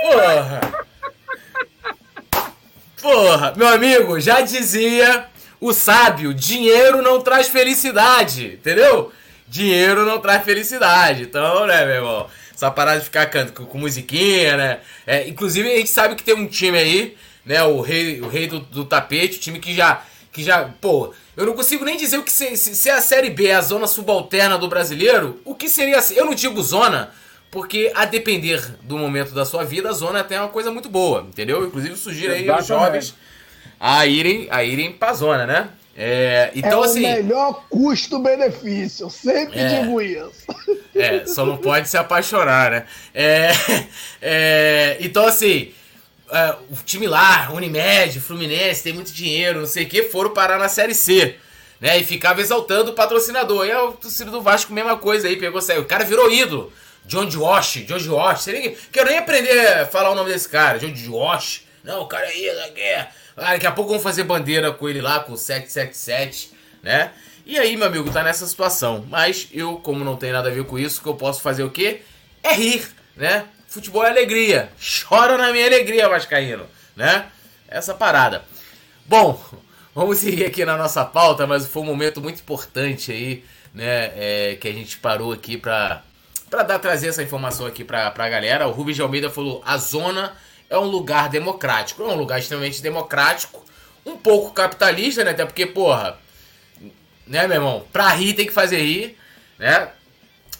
Porra! Porra, meu amigo, já dizia o sábio: dinheiro não traz felicidade, entendeu? Dinheiro não traz felicidade. Então, né, meu irmão? Essa parada de ficar com, com musiquinha, né? É, inclusive, a gente sabe que tem um time aí, né? O rei, o rei do, do tapete, o time que já que já, pô, eu não consigo nem dizer o que se, se, se a Série B é a zona subalterna do brasileiro, o que seria assim? Eu não digo zona, porque a depender do momento da sua vida, a zona até é uma coisa muito boa, entendeu? Inclusive sugiro aí os jovens a irem, a irem pra zona, né? É, então, é assim, o melhor custo-benefício, eu sempre é, digo isso. É, só não pode se apaixonar, né? É, é, então, assim, é, o time lá, Unimed, Fluminense, tem muito dinheiro, não sei o que, foram parar na Série C. Né, e ficava exaltando o patrocinador. E o torcedor do Vasco, mesma coisa aí, pegou, saiu. O cara virou ídolo. John Josh, John Josh. Nem, quero nem aprender a falar o nome desse cara. John Josh. Não, o cara aí, é. Ah, daqui a pouco vamos fazer bandeira com ele lá, com o 777, né? E aí, meu amigo, tá nessa situação. Mas eu, como não tem nada a ver com isso, que eu posso fazer o quê? É rir, né? Futebol é alegria. Chora na minha alegria, Vascaíno, né? Essa parada. Bom, vamos seguir aqui na nossa pauta, mas foi um momento muito importante aí, né? É, que a gente parou aqui pra, pra dar, trazer essa informação aqui pra, pra galera. O Rubens de Almeida falou: a zona é um lugar democrático. É um lugar extremamente democrático, um pouco capitalista, né? Até porque, porra, né, meu irmão? Pra rir tem que fazer rir, né?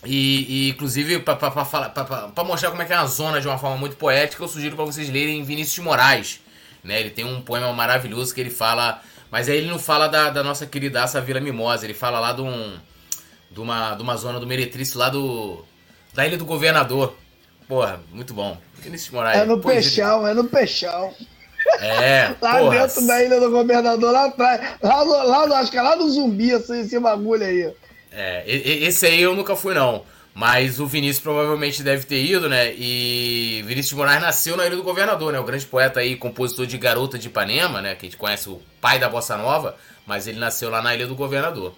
E, e inclusive, para mostrar como é que é a zona de uma forma muito poética, eu sugiro para vocês lerem Vinícius de Moraes. Né? Ele tem um poema maravilhoso que ele fala. Mas aí ele não fala da, da nossa queridaça Vila Mimosa, ele fala lá de, um, de, uma, de uma zona do Meretrício, lá do. da Ilha do Governador. Porra, muito bom. Vinícius de Moraes. É no Peixão, é no Peixão. É, lá porra. dentro da Ilha do Governador, lá atrás. Lá, lá, acho que é lá no Zumbi, esse, esse bagulho aí. É, esse aí eu nunca fui, não. Mas o Vinícius provavelmente deve ter ido, né? E Vinícius de Moraes nasceu na Ilha do Governador, né? O grande poeta aí, compositor de Garota de Ipanema, né? Que a gente conhece o pai da Bossa Nova, mas ele nasceu lá na Ilha do Governador.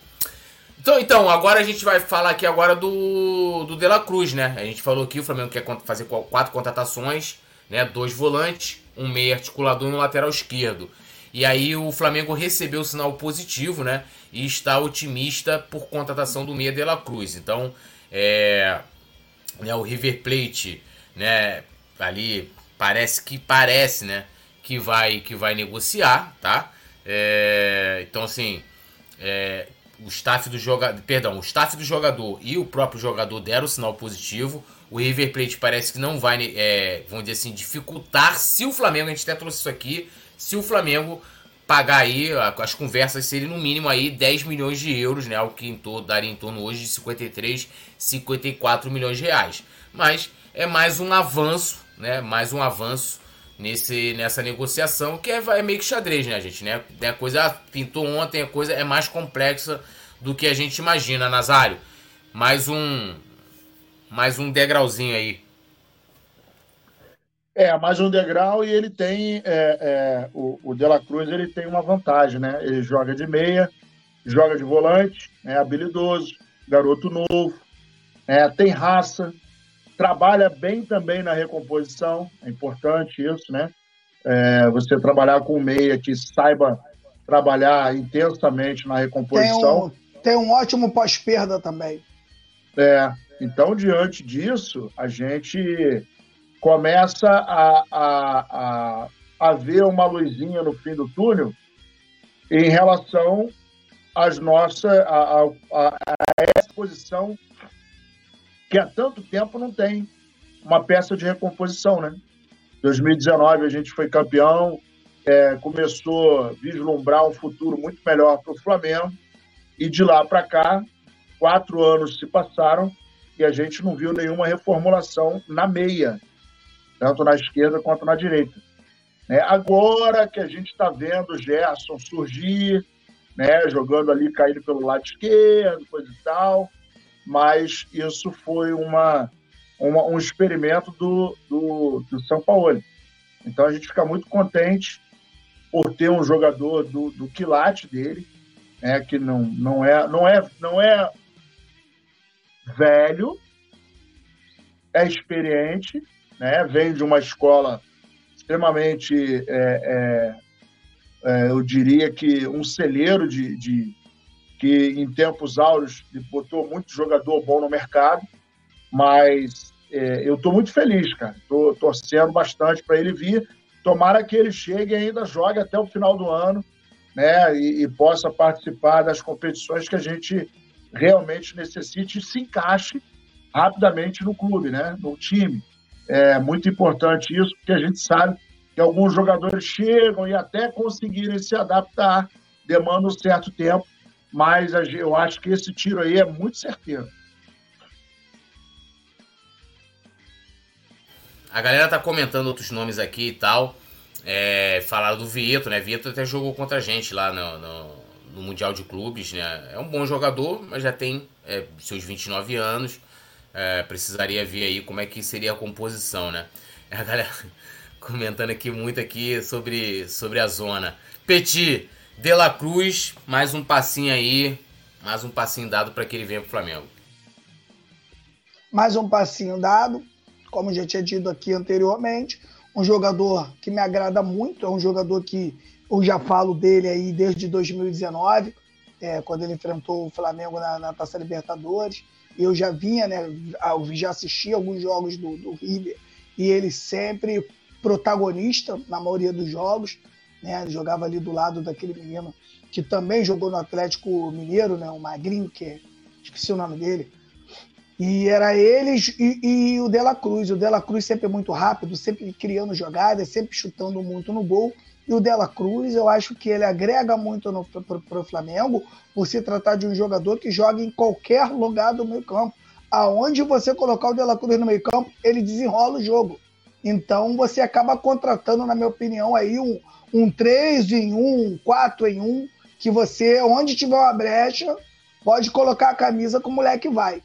Então, então, agora a gente vai falar aqui agora do, do De La Cruz, né? A gente falou que o Flamengo quer fazer quatro contratações, né? Dois volantes, um meio articulador e um lateral esquerdo. E aí o Flamengo recebeu o sinal positivo, né? E está otimista por contratação do Meia de la Cruz. Então, é, né, o River Plate, né? Ali parece que parece, né? Que vai que vai negociar, tá? É, então assim, é, o staff do jogador, perdão, o staff do jogador e o próprio jogador deram o sinal positivo. O River Plate parece que não vai, é, vamos dizer assim, dificultar se o Flamengo, a gente até trouxe isso aqui, se o Flamengo pagar aí, as conversas seriam no mínimo aí 10 milhões de euros, né? O que em torno, daria em torno hoje de 53, 54 milhões de reais. Mas é mais um avanço, né? Mais um avanço nesse, nessa negociação, que é, é meio que xadrez, né, gente? Né? A coisa pintou ontem, a coisa é mais complexa do que a gente imagina, Nazário. Mais um, mais um degrauzinho aí é, mais um degrau e ele tem, é, é, o, o De La Cruz ele tem uma vantagem, né? Ele joga de meia, joga de volante, é habilidoso, garoto novo, é, tem raça, trabalha bem também na recomposição, é importante isso, né? É, você trabalhar com meia que saiba trabalhar intensamente na recomposição. Tem um, tem um ótimo pós-perda também. É, então, diante disso, a gente começa a, a, a, a ver uma luzinha no fim do túnel em relação às nossas a, a, a, essa posição que há tanto tempo não tem uma peça de recomposição, né? 2019 a gente foi campeão, é, começou a vislumbrar um futuro muito melhor para o Flamengo e de lá para cá quatro anos se passaram e a gente não viu nenhuma reformulação na meia tanto na esquerda quanto na direita. É, agora que a gente está vendo o Gerson surgir, né, jogando ali, caindo pelo lado esquerdo, coisa e tal, mas isso foi uma, uma um experimento do, do, do, São Paulo. Então a gente fica muito contente por ter um jogador do, do quilate dele, né, que não, não, é, não, é, não é velho, é experiente, né? vem de uma escola extremamente, é, é, é, eu diria que um celeiro de, de, que em tempos áureos botou muito jogador bom no mercado, mas é, eu estou muito feliz, cara. Estou torcendo bastante para ele vir tomara que ele chegue e ainda jogue até o final do ano, né? E, e possa participar das competições que a gente realmente necessite e se encaixe rapidamente no clube, né? No time. É muito importante isso, porque a gente sabe que alguns jogadores chegam e até conseguirem se adaptar demanda um certo tempo, mas eu acho que esse tiro aí é muito certeiro. A galera tá comentando outros nomes aqui e tal. É, falaram do Vieto, né? Vieto até jogou contra a gente lá no, no, no, Mundial de Clubes, né? É um bom jogador, mas já tem é, seus 29 anos. É, precisaria ver aí como é que seria a composição, né? A galera comentando aqui muito aqui sobre, sobre a zona. Petit, De La Cruz, mais um passinho aí, mais um passinho dado para que ele venha pro Flamengo. Mais um passinho dado, como já tinha dito aqui anteriormente, um jogador que me agrada muito, é um jogador que eu já falo dele aí desde 2019, é, quando ele enfrentou o Flamengo na, na Taça Libertadores. Eu já vinha, né, já assisti alguns jogos do, do River e ele sempre protagonista na maioria dos jogos, né? Ele jogava ali do lado daquele menino que também jogou no Atlético Mineiro, né? O Magrinho, que é, esqueci o nome dele, e era eles e, e o Dela Cruz. O Dela Cruz sempre muito rápido, sempre criando jogadas, sempre chutando muito no gol. E o Dela Cruz, eu acho que ele agrega muito para o Flamengo, por se tratar de um jogador que joga em qualquer lugar do meio campo. Aonde você colocar o Dela Cruz no meio campo, ele desenrola o jogo. Então você acaba contratando, na minha opinião, aí um, um 3 em 1, um 4 em 1, que você, onde tiver uma brecha, pode colocar a camisa que o moleque vai.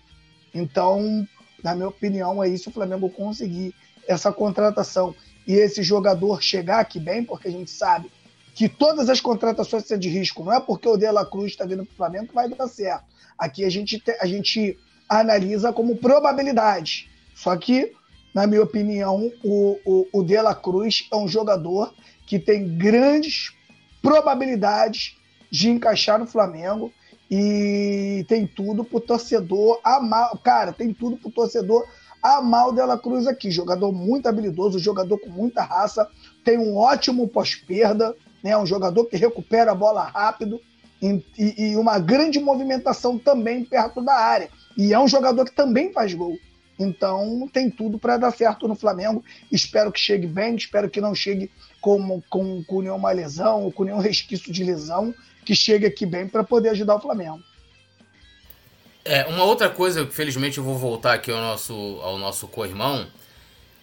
Então, na minha opinião, é isso o Flamengo conseguir essa contratação e esse jogador chegar aqui bem, porque a gente sabe que todas as contratações são de risco. Não é porque o De La Cruz está vindo para o Flamengo que vai dar certo. Aqui a gente, a gente analisa como probabilidade. Só que, na minha opinião, o, o, o De La Cruz é um jogador que tem grandes probabilidades de encaixar no Flamengo e tem tudo pro torcedor amar. Cara, tem tudo pro torcedor amar o Dela Cruz aqui. Jogador muito habilidoso, jogador com muita raça, tem um ótimo pós-perda, né? Um jogador que recupera a bola rápido e, e, e uma grande movimentação também perto da área. E é um jogador que também faz gol. Então tem tudo para dar certo no Flamengo. Espero que chegue bem, espero que não chegue com, com, com nenhuma lesão ou com nenhum resquício de lesão que chegue aqui bem para poder ajudar o Flamengo. É, uma outra coisa, felizmente eu vou voltar aqui ao nosso, ao nosso co-irmão.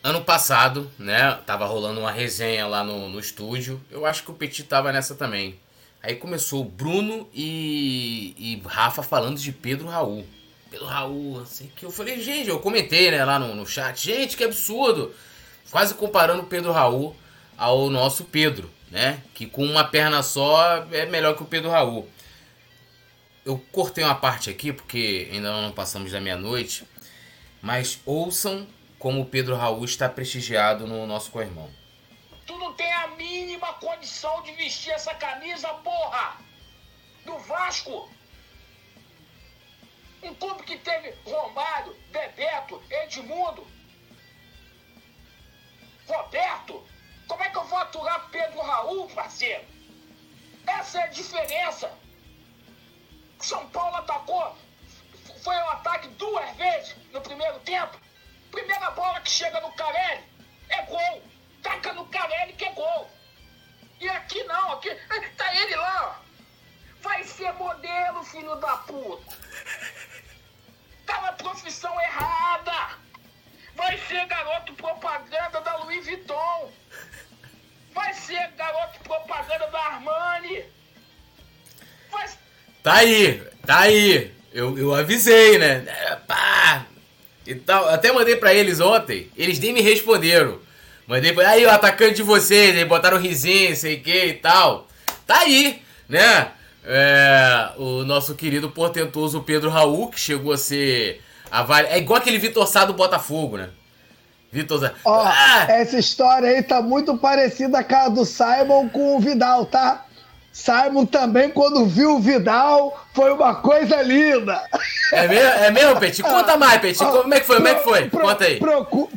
Ano passado, né, tava rolando uma resenha lá no, no estúdio. Eu acho que o Petit tava nessa também. Aí começou Bruno e, e Rafa falando de Pedro Raul. Pedro Raul, assim que eu falei, gente, eu comentei, né, lá no, no chat, gente, que absurdo. Quase comparando o Pedro Raul ao nosso Pedro né? Que com uma perna só é melhor que o Pedro Raul. Eu cortei uma parte aqui porque ainda não passamos da meia-noite, mas ouçam como o Pedro Raul está prestigiado no nosso co-irmão. Tu não tem a mínima condição de vestir essa camisa, porra! Do Vasco! Um clube que teve Romário, Bebeto, Edmundo, Roberto, como é que eu vou aturar Pedro Raul, parceiro? Essa é a diferença. São Paulo atacou, foi um ataque duas vezes no primeiro tempo. Primeira bola que chega no Carelli é gol. Taca no Carelli que é gol. E aqui não, aqui tá ele lá. Vai ser modelo, filho da puta. Tá na profissão errada. Vai ser garoto propaganda da Louis Vuitton. Vai ser garoto propaganda da Armani. Tá aí, tá aí. Eu, eu avisei, né? É, pá. E tal. Até mandei pra eles ontem. Eles nem me responderam. Mandei pra aí o atacante de vocês, aí botaram risinho, sei que e tal. Tá aí, né? É, o nosso querido portentoso Pedro Raul, que chegou a ser. A É igual aquele Vitor Sá do Botafogo, né? Vitor Zé. Ó, ah! essa história aí tá muito parecida com a do Simon com o Vidal, tá? Simon também, quando viu o Vidal, foi uma coisa linda. É mesmo, é mesmo Peti? Conta mais, Peti. Como é que foi? Como é que foi? Conta aí.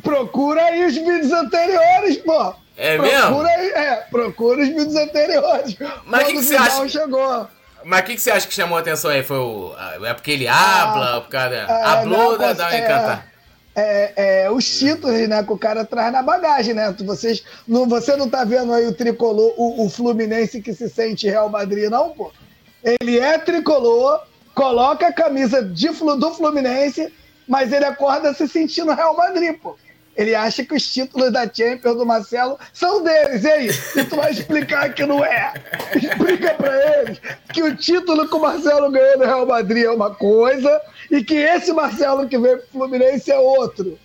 procura aí os vídeos anteriores, pô. É procura, mesmo? É, procura os vídeos anteriores. Mas que que você acha? chegou. Mas o que, que você acha que chamou a atenção aí? Foi o. É porque ele habla, Ah, por causa. é, Hablou não, da, pois- da é, encantar. É, é, os títulos, né, que o cara traz na bagagem, né? Vocês, não, você não tá vendo aí o tricolor, o, o Fluminense que se sente Real Madrid, não, pô? Ele é tricolor, coloca a camisa de, do Fluminense, mas ele acorda se sentindo Real Madrid, pô. Ele acha que os títulos da Champions do Marcelo são deles, e aí? E tu vai explicar que não é? Explica pra eles que o título que o Marcelo ganhou no Real Madrid é uma coisa e que esse Marcelo que veio pro Fluminense é outro.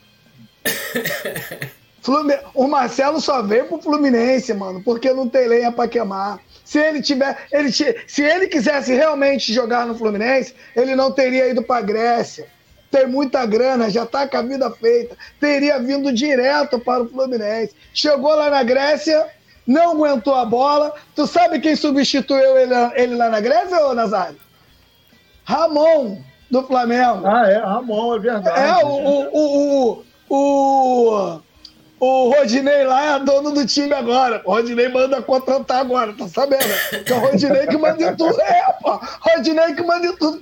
Flumin- O Marcelo só veio pro Fluminense, mano, porque não tem lenha pra queimar. Se ele tiver, ele se ele quisesse realmente jogar no Fluminense, ele não teria ido pra Grécia. Tem muita grana, já tá com a vida feita. Teria vindo direto para o Fluminense. Chegou lá na Grécia, não aguentou a bola. Tu sabe quem substituiu ele, ele lá na Grécia, ô Nazário? Ramon, do Flamengo. Ah, é, Ramon, é verdade. É, o, o, o, o, o Rodinei lá é dono do time agora. O Rodinei manda contratar agora, tá sabendo? Que é o Rodinei que manda em tudo. É, pô. Rodinei que manda em tudo.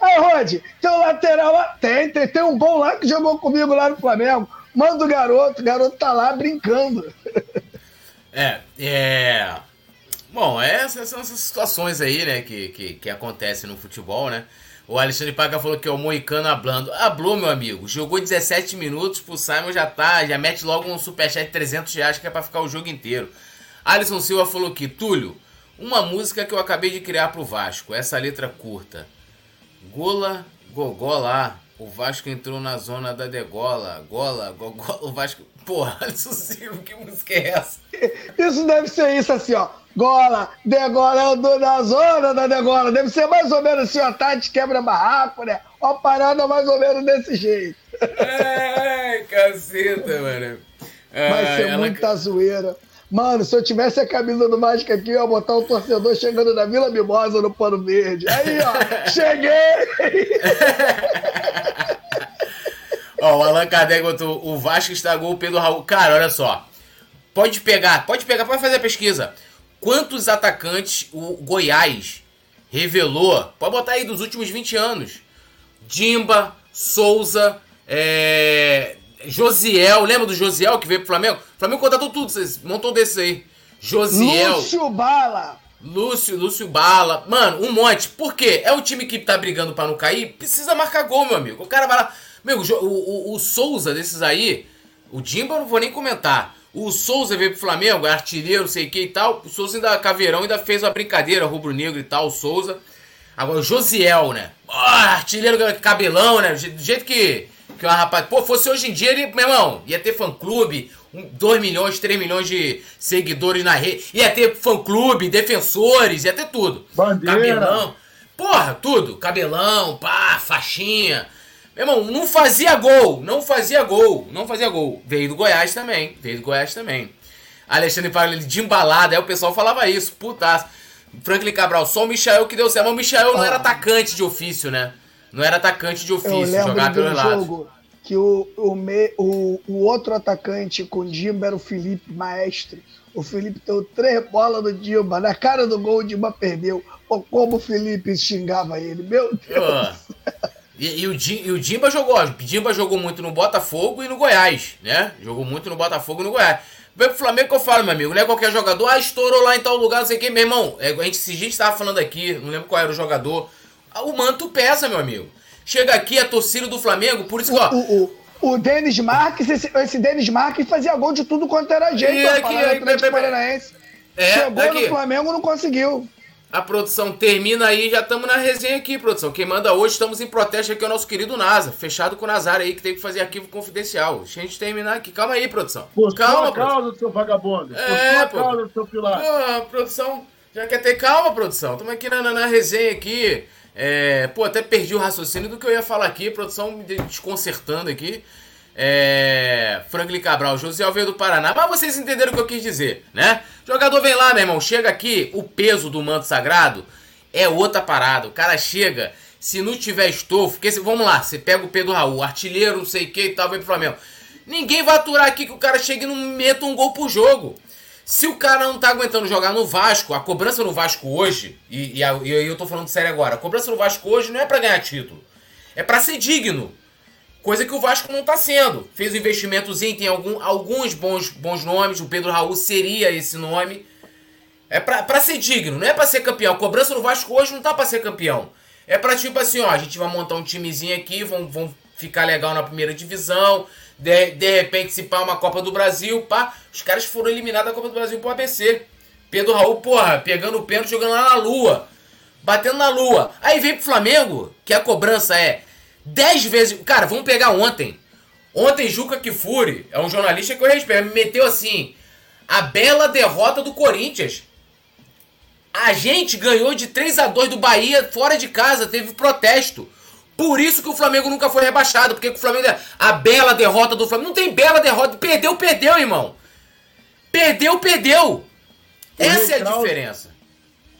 Aí, Rod, tem um lateral lá. Tem, tem, tem um bom lá que jogou comigo lá no Flamengo. Manda o garoto, o garoto tá lá brincando. É, é. Bom, essas são essas situações aí, né, que, que, que acontecem no futebol, né? O Alexandre Paca falou que é o Moicano hablando. Hablou, meu amigo. Jogou 17 minutos pro Simon já tá, já mete logo um superchat de 300 reais que é pra ficar o jogo inteiro. Alisson Silva falou que, Túlio, uma música que eu acabei de criar pro Vasco, essa letra curta. Gola, gogó lá. O Vasco entrou na zona da degola. Gola, gogola, o Vasco. Porra, Silva, que música é essa? Isso deve ser isso assim, ó. Gola, degola, o dono da zona da degola. Deve ser mais ou menos assim, ó. Tati quebra barraco, né? Ó, parada mais ou menos desse jeito. Ai, caceta, mano. Vai Ai, ser ela- muita zoeira. Mano, se eu tivesse a camisa do Mágica aqui, eu ia botar o torcedor chegando na Vila Mimosa no pano verde. Aí, ó, cheguei! Ó, o Allan Kardec botou o Vasco estragou o Pedro Raul. Cara, olha só. Pode pegar, pode pegar, pode fazer a pesquisa. Quantos atacantes o Goiás revelou? Pode botar aí dos últimos 20 anos. Dimba, Souza, é... Josiel. Lembra do Josiel que veio pro Flamengo? O Flamengo contratou tudo, vocês montou desses aí. Josiel. Lúcio Bala! Lúcio, Lúcio Bala. Mano, um monte. Por quê? É o time que tá brigando pra não cair, precisa marcar gol, meu amigo. O cara vai lá. Meu, o, o, o- Souza desses aí, o Dimba eu não vou nem comentar. O Souza veio pro Flamengo, é artilheiro, não sei o que e tal. O Souza ainda, Caveirão, ainda fez uma brincadeira, rubro-negro e tal, o Souza. Agora o Josiel, né? Ah, artilheiro cabelão, né? Do jeito que, que o rapaz. Pô, fosse hoje em dia, ele, meu irmão, ia ter fã-clube, 2 milhões, 3 milhões de seguidores na rede. Ia ter fã-clube, defensores, ia ter tudo. Bandeira. Cabelão. Porra, tudo. Cabelão, pá, faixinha. Meu irmão, não fazia gol, não fazia gol, não fazia gol. Veio do Goiás também, veio do Goiás também. Alexandre fala ele de embalada, aí o pessoal falava isso, putaço. Franklin Cabral, só o Michael que deu certo. Mas o Michael não era atacante de ofício, né? Não era atacante de ofício, jogava de pelos lados. jogo que o, o, me, o, o outro atacante com o Dimba era o Felipe Maestre. O Felipe deu três bolas no Dimba. Na cara do gol, o Dimba perdeu. Pô, como o Felipe xingava ele. Meu Deus. Pô. E, e o e o Dimba jogou, ó, o Dimba jogou muito no Botafogo e no Goiás, né? Jogou muito no Botafogo e no Goiás. Vem pro Flamengo que eu falo, meu amigo, não é qualquer jogador, ah, estourou lá em tal lugar, não sei o que, meu irmão. É, a gente, se a gente tava falando aqui, não lembro qual era o jogador, ah, o manto pesa, meu amigo. Chega aqui a torcida do Flamengo, por isso que, ó, O, o, o Denis Marques, esse, esse Denis Marques fazia gol de tudo quanto era jeito. E ó, aqui, bem, bem, Paranaense. é, Chegou aqui. no Flamengo não conseguiu. A produção termina aí, já estamos na resenha aqui, produção. Quem manda hoje, estamos em protesto aqui, é o nosso querido NASA. Fechado com o Nazar aí, que tem que fazer arquivo confidencial. Deixa a gente terminar aqui. Calma aí, produção. Por Calma, sua produção. causa, seu vagabundo. Por É, sua pô. causa, seu pilar. Pô, produção, já quer ter calma, produção. Estamos aqui na, na, na resenha aqui. É, pô, até perdi o raciocínio do que eu ia falar aqui, produção me desconcertando aqui. É, Franklin Cabral, José veio do Paraná. Mas vocês entenderam o que eu quis dizer, né? Jogador vem lá, meu irmão, chega aqui, o peso do manto sagrado é outra parada. O cara chega, se não tiver estofo, porque se, vamos lá, você pega o Pedro Raul, artilheiro, não sei o que e tal, vem pro Flamengo. Ninguém vai aturar aqui que o cara chegue e não meta um gol por jogo. Se o cara não tá aguentando jogar no Vasco, a cobrança no Vasco hoje, e, e, e eu tô falando sério agora, a cobrança no Vasco hoje não é para ganhar título. É para ser digno. Coisa que o Vasco não tá sendo. Fez um investimentozinho, tem algum, alguns bons, bons nomes, o Pedro Raul seria esse nome. É pra ser digno, não é pra ser campeão. A cobrança no Vasco hoje não tá pra ser campeão. É pra tipo assim, ó, a gente vai montar um timezinho aqui, vão, vão ficar legal na primeira divisão. De, de repente, se pá uma Copa do Brasil, pá. Os caras foram eliminados da Copa do Brasil pro ABC. Pedro Raul, porra, pegando o pênalti, jogando lá na lua. Batendo na lua. Aí vem pro Flamengo, que a cobrança é 10 vezes. Cara, vamos pegar ontem. Ontem, Juca Kifuri, é um jornalista que eu respeito, me meteu assim. A bela derrota do Corinthians. A gente ganhou de 3 a 2 do Bahia fora de casa, teve protesto. Por isso que o Flamengo nunca foi rebaixado, porque o Flamengo a bela derrota do Flamengo não tem bela derrota, perdeu, perdeu, irmão. Perdeu, perdeu. O Essa é a diferença.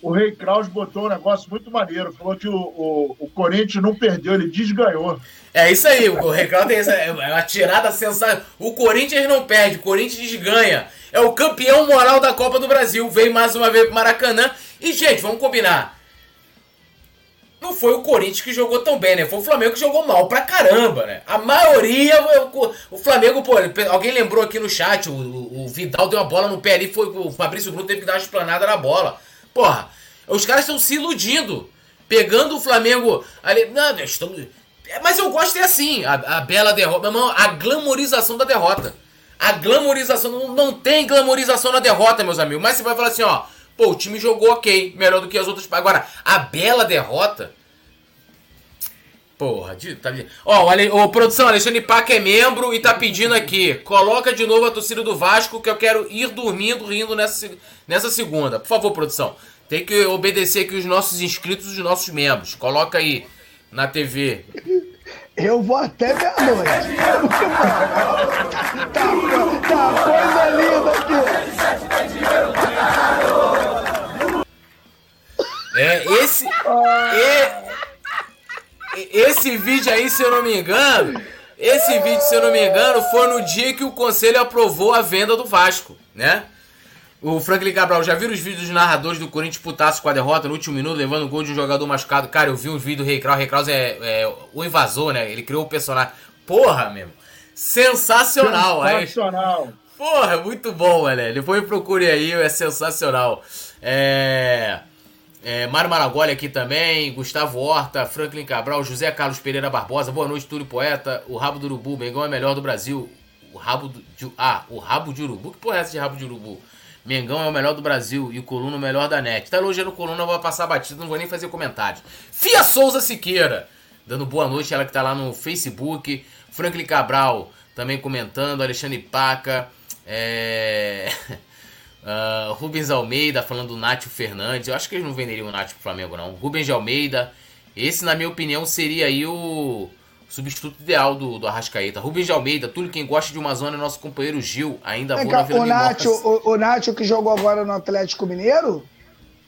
O Rei Kraus botou um negócio muito maneiro, falou que o, o, o Corinthians não perdeu, ele desganhou. É isso aí, o Rei Kraus tem essa, é uma tirada sensacional. O Corinthians não perde, o Corinthians desganha. É o campeão moral da Copa do Brasil. Veio mais uma vez pro Maracanã e, gente, vamos combinar. Não foi o Corinthians que jogou tão bem, né? Foi o Flamengo que jogou mal pra caramba, né? A maioria, o, Flamengo, pô, alguém lembrou aqui no chat, o, o, Vidal deu uma bola no pé ali, foi o Fabrício Bruno teve que dar uma esplanada na bola. Porra, os caras estão se iludindo, pegando o Flamengo ali. Não, estão. Mas eu gosto é assim, a, a bela derrota, meu irmão, a glamorização da derrota. A glamorização, não, não tem glamorização na derrota, meus amigos. Mas você vai falar assim, ó, Pô, o time jogou ok, melhor do que as outras. Agora, a bela derrota. Porra, tá Ó, o, o produção, Alexandre Paca é membro e tá pedindo aqui. Coloca de novo a torcida do Vasco que eu quero ir dormindo, rindo nessa, nessa segunda. Por favor, produção. Tem que obedecer aqui os nossos inscritos e os nossos membros. Coloca aí na TV. Eu vou até meia-noite. tá, tá coisa linda aqui. É, esse. E, esse vídeo aí, se eu não me engano. Esse vídeo, se eu não me engano, foi no dia que o conselho aprovou a venda do Vasco, né? O Franklin Cabral, já viram os vídeos dos narradores do Corinthians putaço com a derrota no último minuto, levando o gol de um jogador machucado? Cara, eu vi um vídeo do Rei Kraus. Rei Kraus é, é, o invasor, né? Ele criou o personagem. Porra, mesmo. Sensacional. Sensacional. Aí, porra, muito bom, velho. Depois procure aí, é sensacional. É... É, Mário Maragoli aqui também, Gustavo Horta, Franklin Cabral, José Carlos Pereira Barbosa, boa noite, Túlio Poeta, o Rabo do Urubu, Mengão é melhor do Brasil. O rabo de, ah, o rabo de urubu. Que porra é essa de rabo de urubu? Mengão é o melhor do Brasil e o Coluna o melhor da net. Tá elogiando o Coluna, eu vou passar batido, não vou nem fazer comentário. Fia Souza Siqueira, dando boa noite, ela que tá lá no Facebook. Franklin Cabral também comentando, Alexandre Paca, é... uh, Rubens Almeida falando do Nátio Fernandes. Eu acho que eles não venderiam o Nátio pro Flamengo, não. Rubens de Almeida. Esse, na minha opinião, seria aí o substituto ideal do, do Arrascaeta. Rubens de Almeida, tudo quem gosta de uma zona é nosso companheiro Gil, ainda vou na Vila o Nacho, o, o Nacho que jogou agora no Atlético Mineiro?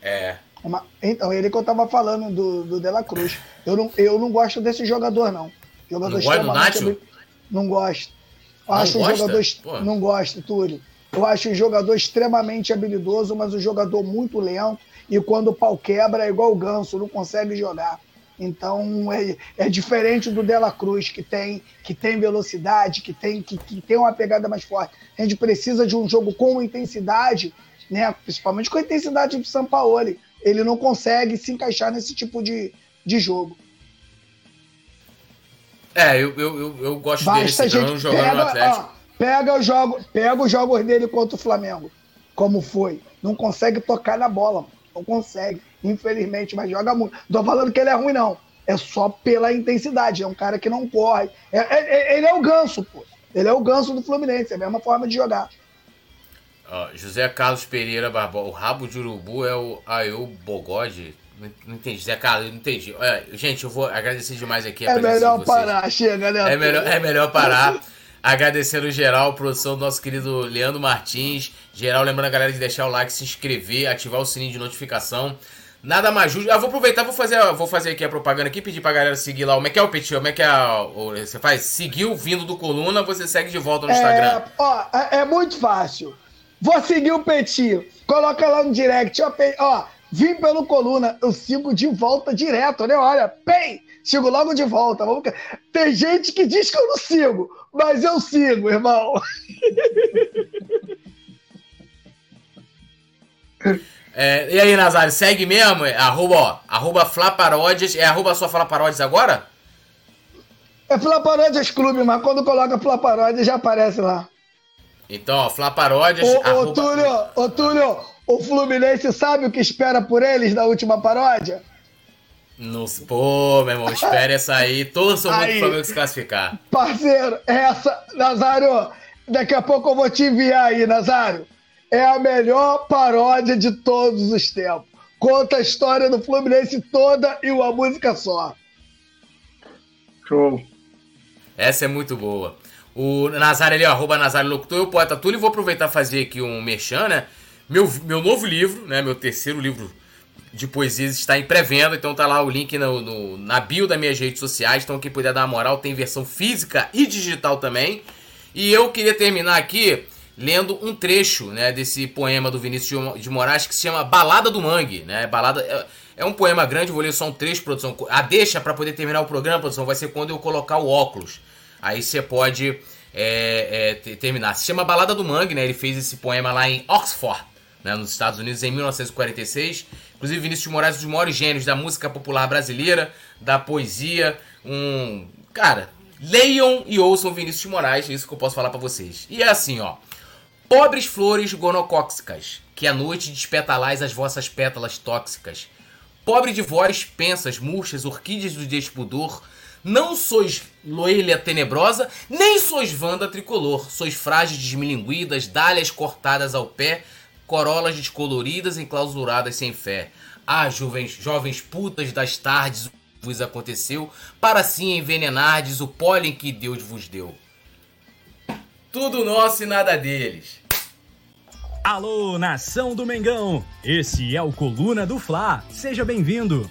É. Uma, então, ele que eu tava falando do, do De La Cruz. Eu não, eu não gosto desse jogador, não. Jogador não gosta do Nacho? Não gosto. Acho não um jogador. Não gosto, Túlio. Eu acho um jogador extremamente habilidoso, mas um jogador muito lento. E quando o pau quebra, é igual o ganso, não consegue jogar. Então é, é diferente do Dela Cruz, que tem, que tem velocidade, que tem, que, que tem uma pegada mais forte. A gente precisa de um jogo com intensidade, né? principalmente com a intensidade do São Paulo. Ele não consegue se encaixar nesse tipo de, de jogo. É, eu, eu, eu, eu gosto Basta dele gente, jogando pega, no Atlético. Ó, pega, o jogo, pega os jogos dele contra o Flamengo, como foi. Não consegue tocar na bola, não consegue infelizmente, mas joga muito. Não tô falando que ele é ruim, não. É só pela intensidade. É um cara que não corre. É, é, é, ele é o ganso, pô. Ele é o ganso do Fluminense, é a mesma forma de jogar. José Carlos Pereira Barbosa. O rabo de urubu é o Aeu Bogode. Não entendi, José Carlos, não entendi. Olha, gente, eu vou agradecer demais aqui a É melhor parar, chega, né? É melhor, é melhor parar. Agradecendo geral, produção do nosso querido Leandro Martins. Geral, lembrando a galera de deixar o like, se inscrever, ativar o sininho de notificação. Nada mais justo. Eu ah, vou aproveitar, vou fazer, vou fazer aqui a propaganda aqui, pedir pra galera seguir lá. Como é que é o Petit? Como é que é o, você faz? Seguiu vindo do Coluna, você segue de volta no é, Instagram. Ó, é, é muito fácil. Vou seguir o Petit. Coloca lá no direct. Ó, ó, vim pelo coluna. Eu sigo de volta direto, né? Olha, pei! Sigo logo de volta. Vamos... Tem gente que diz que eu não sigo, mas eu sigo, irmão. É, e aí, Nazário, segue mesmo? É, arroba, ó, arroba Flaparódias. É arroba só Flaparódias agora? É Flaparódias Clube, mas quando coloca Flaparódias já aparece lá. Então, ó, Flaparódias. Ô, arroba... ô, Túlio, ô, Túlio, o Fluminense sabe o que espera por eles na última paródia? Não, pô, meu irmão, espere essa aí. Todos são muito Flamengo se classificar. Parceiro, essa, Nazário, daqui a pouco eu vou te enviar aí, Nazário é a melhor paródia de todos os tempos. Conta a história do Fluminense toda e uma música só. Show. Essa é muito boa. O Nazário ali, ó, arroba Nazário Locutor, eu poeta Túlio, e vou aproveitar e fazer aqui um merchan, né? Meu, meu novo livro, né? Meu terceiro livro de poesias está em pré-venda, então tá lá o link no, no, na bio das minhas redes sociais, então quem puder dar uma moral, tem versão física e digital também. E eu queria terminar aqui lendo um trecho né, desse poema do Vinícius de Moraes que se chama Balada do Mangue. Né? Balada, é, é um poema grande, vou ler só um trecho, produção. A deixa para poder terminar o programa, produção, vai ser quando eu colocar o óculos. Aí você pode é, é, terminar. Se chama Balada do Mangue, né? Ele fez esse poema lá em Oxford, né, nos Estados Unidos, em 1946. Inclusive, Vinícius de Moraes um dos maiores gênios da música popular brasileira, da poesia. Um. Cara, leiam e ouçam Vinícius de Moraes, é isso que eu posso falar para vocês. E é assim, ó. Pobres flores gonocóxicas, que à noite despetalais as vossas pétalas tóxicas. Pobre de vós, pensas, murchas, orquídeas do despudor, não sois loelha tenebrosa, nem sois vanda tricolor. Sois frágeis desmilinguidas, dálias cortadas ao pé, corolas descoloridas, enclausuradas sem fé. Ah, jovens, jovens putas das tardes, vos aconteceu, para assim envenenardes o pólen que Deus vos deu. Tudo nosso e nada deles. Alô, nação do Mengão! Esse é o Coluna do Fla. Seja bem-vindo.